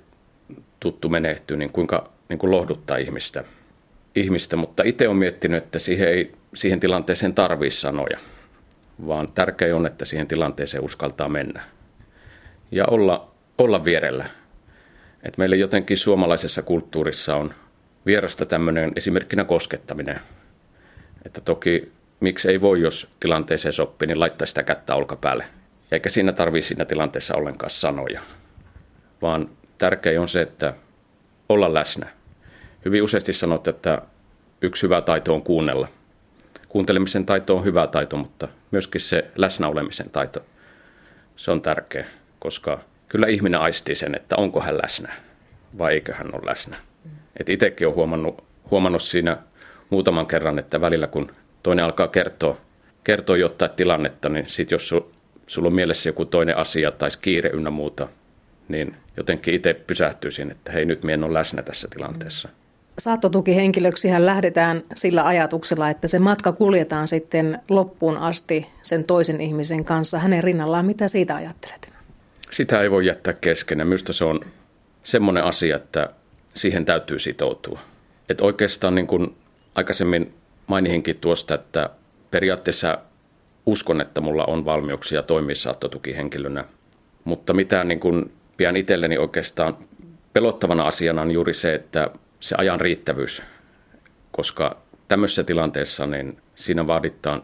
tuttu menehtyy, niin kuinka niin kuin lohduttaa ihmistä – ihmistä, mutta itse olen miettinyt, että siihen, ei, siihen tilanteeseen tarvii sanoja, vaan tärkeää on, että siihen tilanteeseen uskaltaa mennä ja olla, olla vierellä. Et meillä jotenkin suomalaisessa kulttuurissa on vierasta tämmöinen esimerkkinä koskettaminen. Että toki miksi ei voi, jos tilanteeseen sopii, niin laittaa sitä kättä olkapäälle. Eikä siinä tarvitse siinä tilanteessa ollenkaan sanoja, vaan tärkeää on se, että olla läsnä – hyvin useasti sanot, että yksi hyvä taito on kuunnella. Kuuntelemisen taito on hyvä taito, mutta myöskin se läsnäolemisen taito, se on tärkeä, koska kyllä ihminen aistii sen, että onko hän läsnä vai eikö hän ole läsnä. Et itsekin olen huomannut, huomannut siinä muutaman kerran, että välillä kun toinen alkaa kertoa, kertoa jotain tilannetta, niin sitten jos su, sulla on mielessä joku toinen asia tai kiire ynnä muuta, niin jotenkin itse pysähtyy siihen, että hei nyt minä en ole läsnä tässä tilanteessa. Mm. Saattotukihenkilöksihän lähdetään sillä ajatuksella, että se matka kuljetaan sitten loppuun asti sen toisen ihmisen kanssa hänen rinnallaan. Mitä siitä ajattelet? Sitä ei voi jättää kesken. Minusta se on semmoinen asia, että siihen täytyy sitoutua. Et oikeastaan niin kuin aikaisemmin mainihinkin tuosta, että periaatteessa uskon, että mulla on valmiuksia toimia saattotukihenkilönä. Mutta mitä niin kuin pian itselleni oikeastaan pelottavana asiana on juuri se, että se ajan riittävyys, koska tämmöisessä tilanteessa niin siinä vaaditaan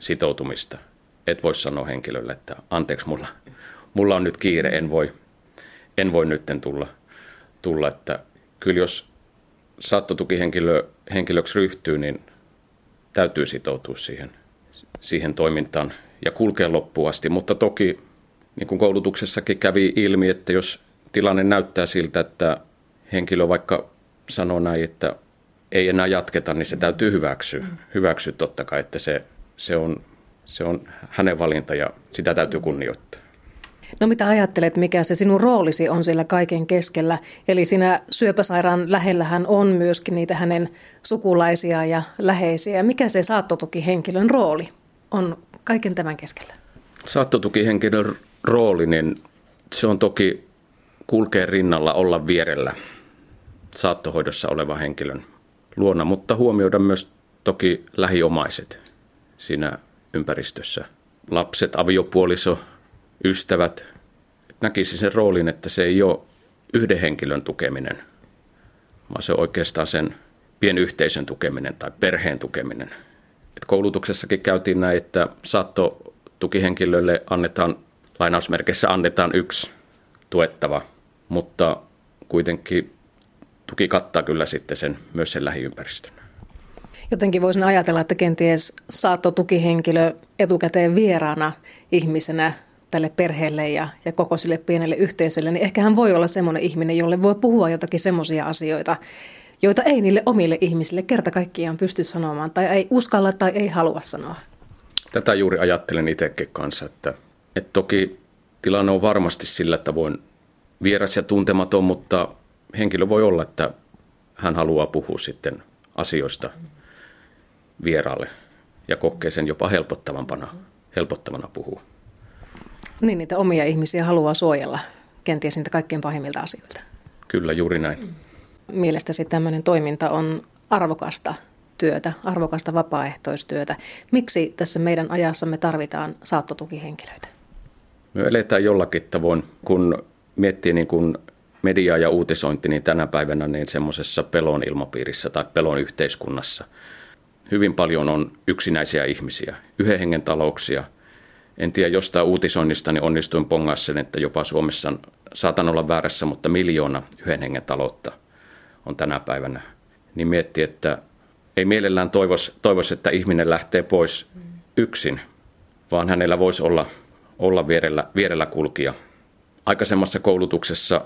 sitoutumista. Et voi sanoa henkilölle, että anteeksi, mulla, mulla on nyt kiire, en voi, en voi nytten tulla, tulla. Että kyllä jos saattotukihenkilö henkilöksi ryhtyy, niin täytyy sitoutua siihen, siihen toimintaan ja kulkea loppuun asti. Mutta toki, niin kuin koulutuksessakin kävi ilmi, että jos tilanne näyttää siltä, että henkilö vaikka sanoo näin, että ei enää jatketa, niin se täytyy hyväksyä. Mm. Hyväksyä totta kai, että se, se, on, se on hänen valinta ja sitä täytyy kunnioittaa. No mitä ajattelet, mikä se sinun roolisi on siellä kaiken keskellä? Eli siinä syöpäsairaan lähellähän on myöskin niitä hänen sukulaisia ja läheisiä. Mikä se saattotukihenkilön rooli on kaiken tämän keskellä? Saattotukihenkilön rooli, niin se on toki kulkea rinnalla, olla vierellä – saattohoidossa olevan henkilön luona, mutta huomioida myös toki lähiomaiset siinä ympäristössä. Lapset, aviopuoliso, ystävät. Näkisi sen roolin, että se ei ole yhden henkilön tukeminen, vaan se on oikeastaan sen pienyhteisön tukeminen tai perheen tukeminen. Et koulutuksessakin käytiin näin, että saattotukihenkilöille annetaan, lainausmerkeissä annetaan yksi tuettava, mutta kuitenkin tuki kattaa kyllä sitten sen, myös sen lähiympäristön. Jotenkin voisin ajatella, että kenties saattotukihenkilö etukäteen vieraana ihmisenä tälle perheelle ja, ja koko sille pienelle yhteisölle, niin ehkä hän voi olla semmoinen ihminen, jolle voi puhua jotakin semmoisia asioita, joita ei niille omille ihmisille kerta kaikkiaan pysty sanomaan tai ei uskalla tai ei halua sanoa. Tätä juuri ajattelen itsekin kanssa, että, että toki tilanne on varmasti sillä tavoin vieras ja tuntematon, mutta henkilö voi olla, että hän haluaa puhua sitten asioista vieraalle ja kokee sen jopa helpottavampana, helpottavana puhua. Niin, niitä omia ihmisiä haluaa suojella kenties niitä kaikkein pahimmilta asioilta. Kyllä, juuri näin. Mielestäsi tämmöinen toiminta on arvokasta työtä, arvokasta vapaaehtoistyötä. Miksi tässä meidän ajassamme tarvitaan saattotukihenkilöitä? Me eletään jollakin tavoin, kun miettii niin kuin mediaa ja uutisointi, niin tänä päivänä niin semmoisessa pelon ilmapiirissä tai pelon yhteiskunnassa hyvin paljon on yksinäisiä ihmisiä, yhden hengen talouksia. En tiedä, jostain uutisoinnista niin onnistuin pongaa sen, että jopa Suomessa saatan olla väärässä, mutta miljoona yhden hengen taloutta on tänä päivänä. Niin mietti, että ei mielellään toivoisi, toivois, että ihminen lähtee pois yksin, vaan hänellä voisi olla, olla vierellä, vierellä kulkija. Aikaisemmassa koulutuksessa,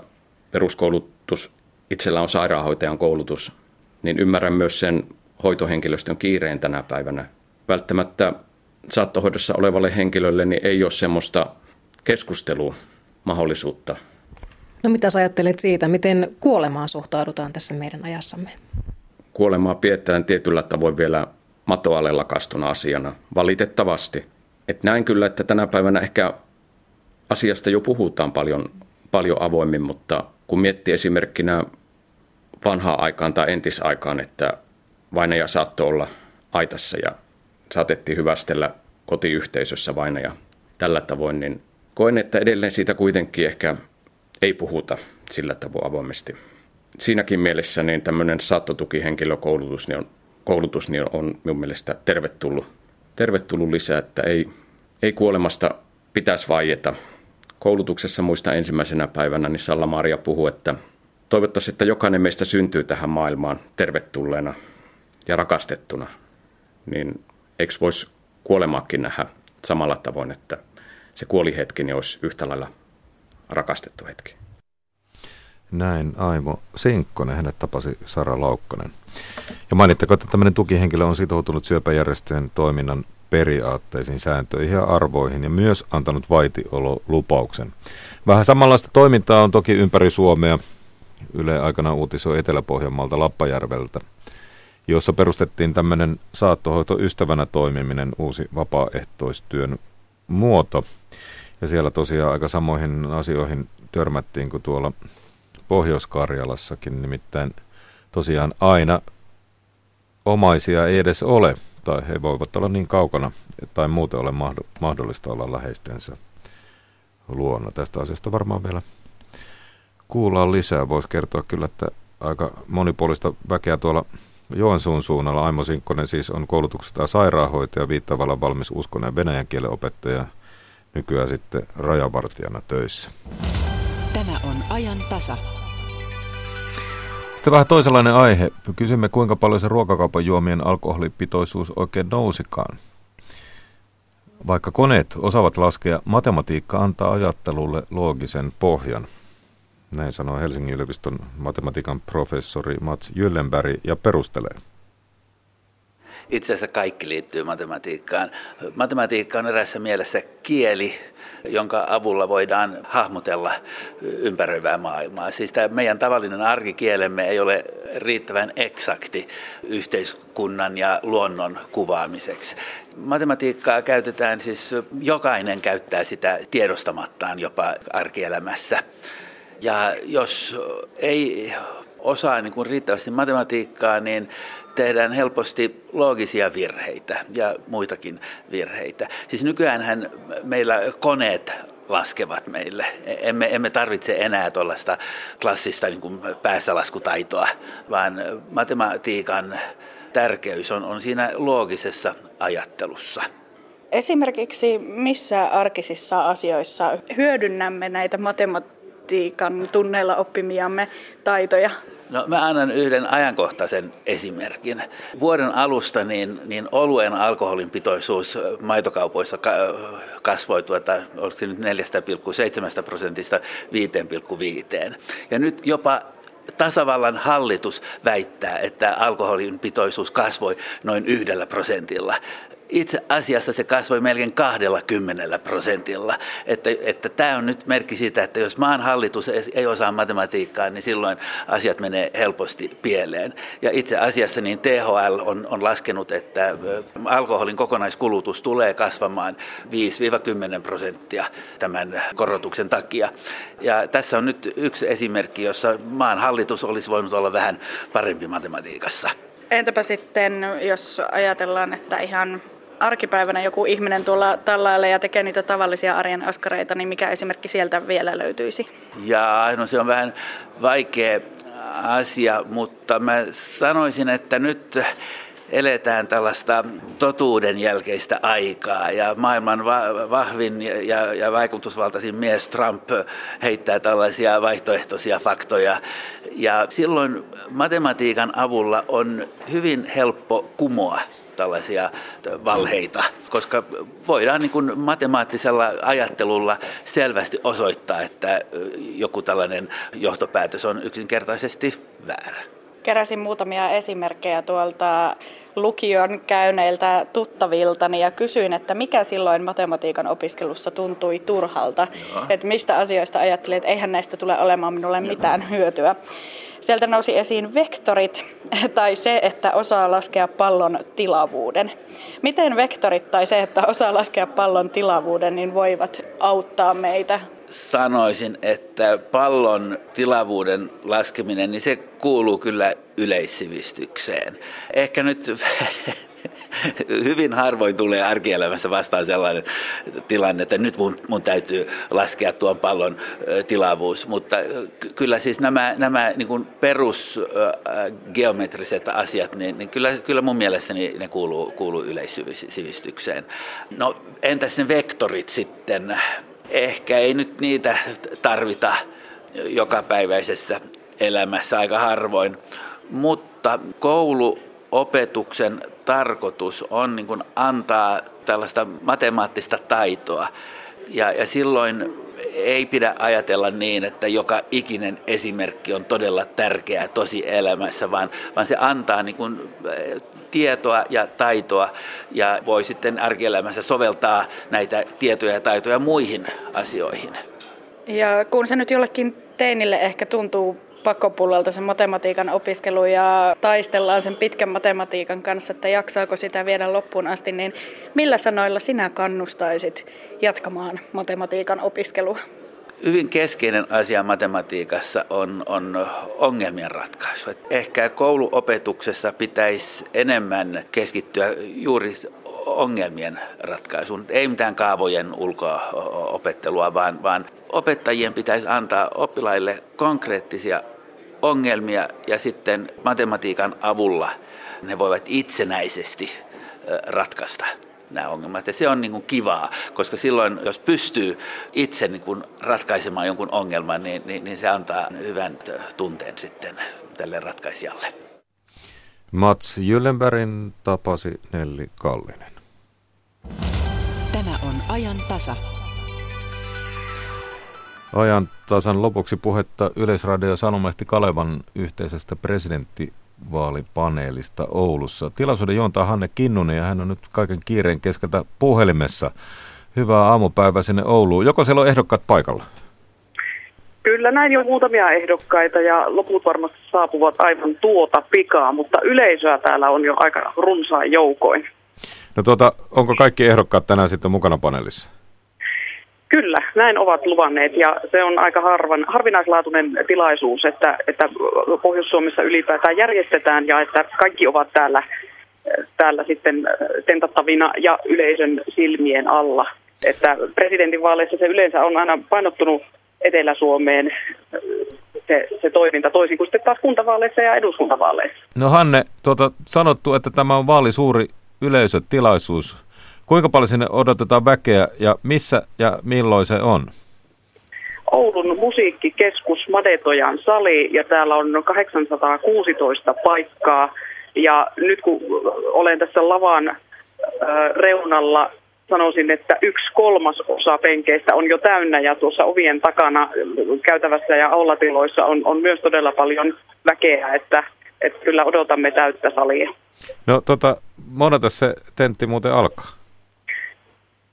peruskoulutus, itsellä on sairaanhoitajan koulutus, niin ymmärrän myös sen hoitohenkilöstön kiireen tänä päivänä. Välttämättä saattohoidossa olevalle henkilölle niin ei ole semmoista keskustelua mahdollisuutta. No mitä sä ajattelet siitä, miten kuolemaan suhtaudutaan tässä meidän ajassamme? kuolemaa pidetään tietyllä tavoin vielä matoalle lakastuna asiana, valitettavasti. Et näin kyllä, että tänä päivänä ehkä asiasta jo puhutaan paljon, paljon avoimmin, mutta kun miettii esimerkkinä vanhaa aikaan tai entisaikaan, että vainaja saattoi olla aitassa ja saatettiin hyvästellä kotiyhteisössä vainaja tällä tavoin, niin koen, että edelleen siitä kuitenkin ehkä ei puhuta sillä tavoin avoimesti siinäkin mielessä niin tämmöinen saattotukihenkilökoulutus niin on, koulutus niin on minun mielestä tervetullut, tervetullut lisää, että ei, ei kuolemasta pitäisi vaieta. Koulutuksessa muista ensimmäisenä päivänä niin Salla-Maria puhui, että toivottavasti, että jokainen meistä syntyy tähän maailmaan tervetulleena ja rakastettuna. Niin eikö voisi kuolemaakin nähdä samalla tavoin, että se kuolihetki niin olisi yhtä lailla rakastettu hetki. Näin Aimo Sinkkonen, hänet tapasi Sara Laukkonen. Ja mainittako, että tämmöinen tukihenkilö on sitoutunut syöpäjärjestöjen toiminnan periaatteisiin, sääntöihin ja arvoihin ja myös antanut vaitiololupauksen. Vähän samanlaista toimintaa on toki ympäri Suomea. Yle aikana uutisoi Etelä-Pohjanmaalta Lappajärveltä, jossa perustettiin tämmöinen saattohoito ystävänä toimiminen, uusi vapaaehtoistyön muoto. Ja siellä tosiaan aika samoihin asioihin törmättiin kuin tuolla Pohjois-Karjalassakin, nimittäin tosiaan aina omaisia ei edes ole, tai he voivat olla niin kaukana, tai muuten ole mahdollista olla läheistensä luona. Tästä asiasta varmaan vielä kuullaan lisää. Voisi kertoa kyllä, että aika monipuolista väkeä tuolla Joensuun suunnalla. Aimo Sinkkonen siis on koulutuksesta sairaanhoitaja, viittavalla valmis uskon ja venäjän kielen opettaja, nykyään sitten rajavartijana töissä. Tämä on ajan tasa. Sitten vähän toisenlainen aihe. Kysymme, kuinka paljon se ruokakaupan juomien alkoholipitoisuus oikein nousikaan. Vaikka koneet osaavat laskea, matematiikka antaa ajattelulle loogisen pohjan. Näin sanoo Helsingin yliopiston matematiikan professori Mats Jyllenberg ja perustelee itse asiassa kaikki liittyy matematiikkaan. Matematiikka on erässä mielessä kieli, jonka avulla voidaan hahmotella ympäröivää maailmaa. Siis tämä meidän tavallinen arkikielemme ei ole riittävän eksakti yhteiskunnan ja luonnon kuvaamiseksi. Matematiikkaa käytetään siis, jokainen käyttää sitä tiedostamattaan jopa arkielämässä. Ja jos ei osaa niin kuin riittävästi matematiikkaa, niin tehdään helposti loogisia virheitä ja muitakin virheitä. Siis nykyäänhän meillä koneet laskevat meille. Emme, emme tarvitse enää tuollaista klassista niin kuin päässälaskutaitoa, vaan matematiikan tärkeys on, on siinä loogisessa ajattelussa. Esimerkiksi missä arkisissa asioissa hyödynnämme näitä matematiikan tunneilla oppimiamme taitoja? No mä annan yhden ajankohtaisen esimerkin. Vuoden alusta niin, niin oluen alkoholin pitoisuus maitokaupoissa kasvoi tuota, oliko se nyt 4,7 prosentista 5,5. Ja nyt jopa tasavallan hallitus väittää, että alkoholin pitoisuus kasvoi noin yhdellä prosentilla itse asiassa se kasvoi melkein 20 prosentilla. Että, että tämä on nyt merkki siitä, että jos maan hallitus ei osaa matematiikkaa, niin silloin asiat menee helposti pieleen. Ja itse asiassa niin THL on, on laskenut, että alkoholin kokonaiskulutus tulee kasvamaan 5-10 prosenttia tämän korotuksen takia. Ja tässä on nyt yksi esimerkki, jossa maan hallitus olisi voinut olla vähän parempi matematiikassa. Entäpä sitten, jos ajatellaan, että ihan arkipäivänä joku ihminen tuolla tallaille ja tekee niitä tavallisia arjen askareita, niin mikä esimerkki sieltä vielä löytyisi? Ja no se on vähän vaikea asia, mutta mä sanoisin, että nyt eletään tällaista totuuden jälkeistä aikaa ja maailman va- vahvin ja, ja vaikutusvaltaisin mies Trump heittää tällaisia vaihtoehtoisia faktoja ja silloin matematiikan avulla on hyvin helppo kumoa tällaisia valheita, koska voidaan niin kuin matemaattisella ajattelulla selvästi osoittaa, että joku tällainen johtopäätös on yksinkertaisesti väärä. Keräsin muutamia esimerkkejä tuolta lukion käyneiltä tuttaviltani ja kysyin, että mikä silloin matematiikan opiskelussa tuntui turhalta. Että mistä asioista ajattelin, että eihän näistä tule olemaan minulle mitään hyötyä. Sieltä nousi esiin vektorit tai se, että osaa laskea pallon tilavuuden. Miten vektorit tai se, että osaa laskea pallon tilavuuden, niin voivat auttaa meitä sanoisin, että pallon tilavuuden laskeminen, niin se kuuluu kyllä yleissivistykseen. Ehkä nyt hyvin harvoin tulee arkielämässä vastaan sellainen tilanne, että nyt mun, mun täytyy laskea tuon pallon tilavuus. Mutta kyllä siis nämä, nämä niin perusgeometriset asiat, niin, niin kyllä, kyllä mun mielestäni ne kuuluu, kuuluu yleissivistykseen. No entäs ne vektorit sitten? Ehkä ei nyt niitä tarvita jokapäiväisessä elämässä aika harvoin, mutta kouluopetuksen tarkoitus on niin kuin antaa tällaista matemaattista taitoa. Ja, ja silloin ei pidä ajatella niin, että joka ikinen esimerkki on todella tärkeä tosi elämässä, vaan, vaan se antaa niin kuin eh, tietoa ja taitoa ja voi sitten arkielämässä soveltaa näitä tietoja ja taitoja muihin asioihin. Ja kun se nyt jollekin teinille ehkä tuntuu pakkopullolta se matematiikan opiskelu ja taistellaan sen pitkän matematiikan kanssa, että jaksaako sitä viedä loppuun asti, niin millä sanoilla sinä kannustaisit jatkamaan matematiikan opiskelua? Hyvin keskeinen asia matematiikassa on, on ongelmien ratkaisu. Ehkä kouluopetuksessa pitäisi enemmän keskittyä juuri ongelmien ratkaisuun. Ei mitään kaavojen ulkoopettelua, vaan, vaan opettajien pitäisi antaa oppilaille konkreettisia ongelmia ja sitten matematiikan avulla ne voivat itsenäisesti ratkaista nämä ongelmat. Ja se on niin kuin kivaa, koska silloin, jos pystyy itse niin kuin ratkaisemaan jonkun ongelman, niin, niin, niin se antaa hyvän tunteen sitten tälle ratkaisijalle. Mats Jyllenbergin tapasi Nelli Kallinen. Tämä on ajan tasa. Ajan tasan lopuksi puhetta Yleisradio Sanomalehti Kalevan yhteisestä presidenttivaalipaneelista Oulussa. Tilaisuuden juontaa Hanne Kinnunen ja hän on nyt kaiken kiireen keskeltä puhelimessa. Hyvää aamupäivää sinne Ouluun. Joko siellä on ehdokkaat paikalla? Kyllä näin jo muutamia ehdokkaita ja loput varmasti saapuvat aivan tuota pikaa, mutta yleisöä täällä on jo aika runsaan joukoin. No tuota, onko kaikki ehdokkaat tänään sitten mukana paneelissa? Kyllä, näin ovat luvanneet ja se on aika harvan, harvinaislaatuinen tilaisuus, että, että Pohjois-Suomessa ylipäätään järjestetään ja että kaikki ovat täällä, täällä sitten tentattavina ja yleisön silmien alla. Että presidentinvaaleissa se yleensä on aina painottunut Etelä-Suomeen se, se toiminta toisin kuin sitten taas kuntavaaleissa ja eduskuntavaaleissa. No Hanne, tuota, sanottu, että tämä on vaali suuri yleisötilaisuus. Kuinka paljon sinne odotetaan väkeä ja missä ja milloin se on? Oulun musiikkikeskus Madetojan sali ja täällä on 816 paikkaa. Ja nyt kun olen tässä lavan reunalla, sanoisin, että yksi kolmas osa penkeistä on jo täynnä ja tuossa ovien takana käytävässä ja aulatiloissa on, on myös todella paljon väkeä, että, että kyllä odotamme täyttä salia. No tota, moneta se tentti muuten alkaa?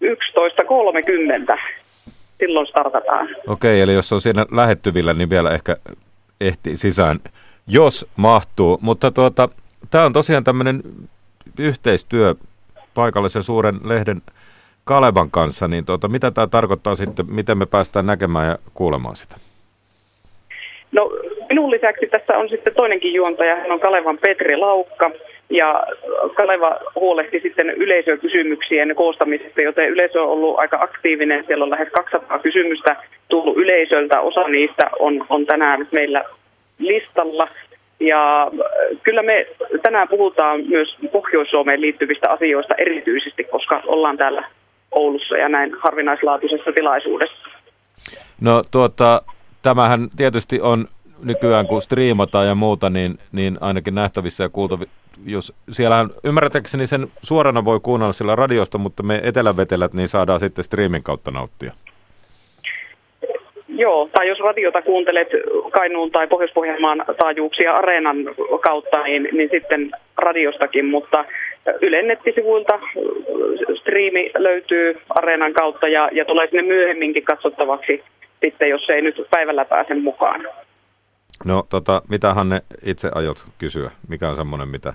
11.30. Silloin startataan. Okei, eli jos on siinä lähettyvillä, niin vielä ehkä ehtii sisään, jos mahtuu. Mutta tuota, tämä on tosiaan tämmöinen yhteistyö paikallisen suuren lehden Kalevan kanssa, niin tuota, mitä tämä tarkoittaa sitten, miten me päästään näkemään ja kuulemaan sitä? No minun lisäksi tässä on sitten toinenkin juontaja, hän on Kalevan Petri Laukka, ja Kaleva huolehti sitten yleisökysymyksien koostamisesta, joten yleisö on ollut aika aktiivinen. Siellä on lähes 200 kysymystä tullut yleisöltä. Osa niistä on, on tänään meillä listalla. Ja kyllä me tänään puhutaan myös Pohjois-Suomeen liittyvistä asioista erityisesti, koska ollaan täällä Oulussa ja näin harvinaislaatuisessa tilaisuudessa. No tuota, tämähän tietysti on nykyään kun striimataan ja muuta, niin, niin ainakin nähtävissä ja kuultavi, jos siellä ymmärrätäkseni sen suorana voi kuunnella sillä radiosta, mutta me etelävetelät niin saadaan sitten striimin kautta nauttia. Joo, tai jos radiota kuuntelet Kainuun tai Pohjois-Pohjanmaan taajuuksia Areenan kautta, niin, niin sitten radiostakin, mutta Ylen nettisivuilta striimi löytyy Areenan kautta ja, ja tulee sinne myöhemminkin katsottavaksi sitten, jos ei nyt päivällä pääse mukaan. No tota, mitä Hanne itse aiot kysyä? Mikä on semmoinen, mitä,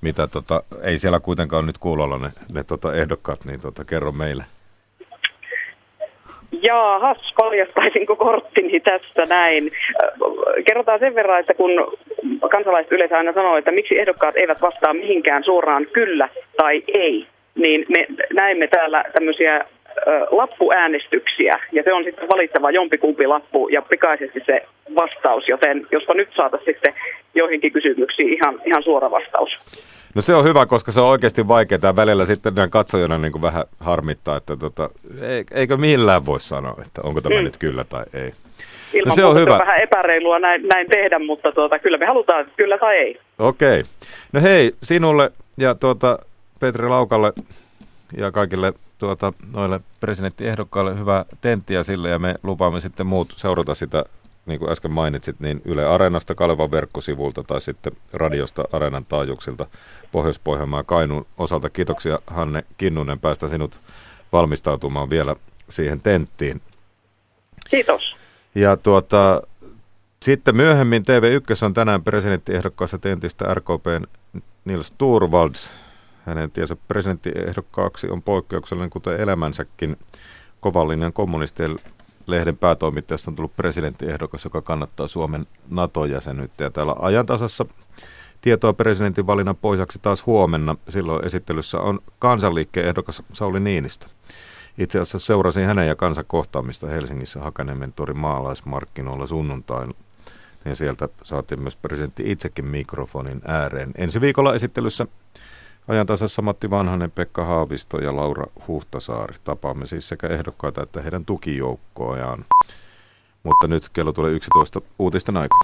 mitä tota, ei siellä kuitenkaan nyt kuulolla ne, ne tota ehdokkaat, niin tota, kerro meille. Jaahas, paljastaisinko korttini tässä näin. Kerrotaan sen verran, että kun kansalaiset yleensä aina sanoo, että miksi ehdokkaat eivät vastaa mihinkään suoraan kyllä tai ei, niin me näemme täällä tämmöisiä lappuäänestyksiä ja se on sitten valittava jompikumpi lappu ja pikaisesti se vastaus, joten jospa nyt saataisiin sitten joihinkin kysymyksiin ihan, ihan suora vastaus. No se on hyvä, koska se on oikeasti vaikeaa. Välillä sitten näin katsojana niin kuin vähän harmittaa, että tota, eikö millään voi sanoa, että onko tämä mm. nyt kyllä tai ei. Ilman no se on hyvä. on vähän epäreilua näin, näin tehdä, mutta tuota, kyllä me halutaan kyllä tai ei. Okei. Okay. No hei, sinulle ja tuota, Petri Laukalle ja kaikille tuota, noille presidenttiehdokkaille hyvää tenttiä sille ja me lupaamme sitten muut seurata sitä, niin kuin äsken mainitsit, niin Yle Areenasta Kalevan verkkosivulta tai sitten radiosta Areenan taajuuksilta Pohjois-Pohjanmaan Kainuun osalta. Kiitoksia Hanne Kinnunen, päästä sinut valmistautumaan vielä siihen tenttiin. Kiitos. Ja tuota, sitten myöhemmin TV1 on tänään presidenttiehdokkaasta tentistä RKPn Nils Turvalds hänen tiensä presidenttiehdokkaaksi on poikkeuksellinen, kuten elämänsäkin kovallinen kommunistien lehden päätoimittajasta on tullut presidenttiehdokas, joka kannattaa Suomen NATO-jäsenyyttä. Ja täällä ajantasassa tietoa presidentin valinnan pohjaksi taas huomenna. Silloin esittelyssä on kansanliikkeen ehdokas Sauli Niinistä. Itse asiassa seurasin hänen ja kansan kohtaamista Helsingissä Hakaniemen torin maalaismarkkinoilla sunnuntaina. Ja sieltä saatiin myös presidentti itsekin mikrofonin ääreen. Ensi viikolla esittelyssä Ajantasassa Matti Vanhanen, Pekka Haavisto ja Laura Huhtasaari. Tapaamme siis sekä ehdokkaita että heidän tukijoukkoojaan. Mutta nyt kello tulee 11 uutisten aika.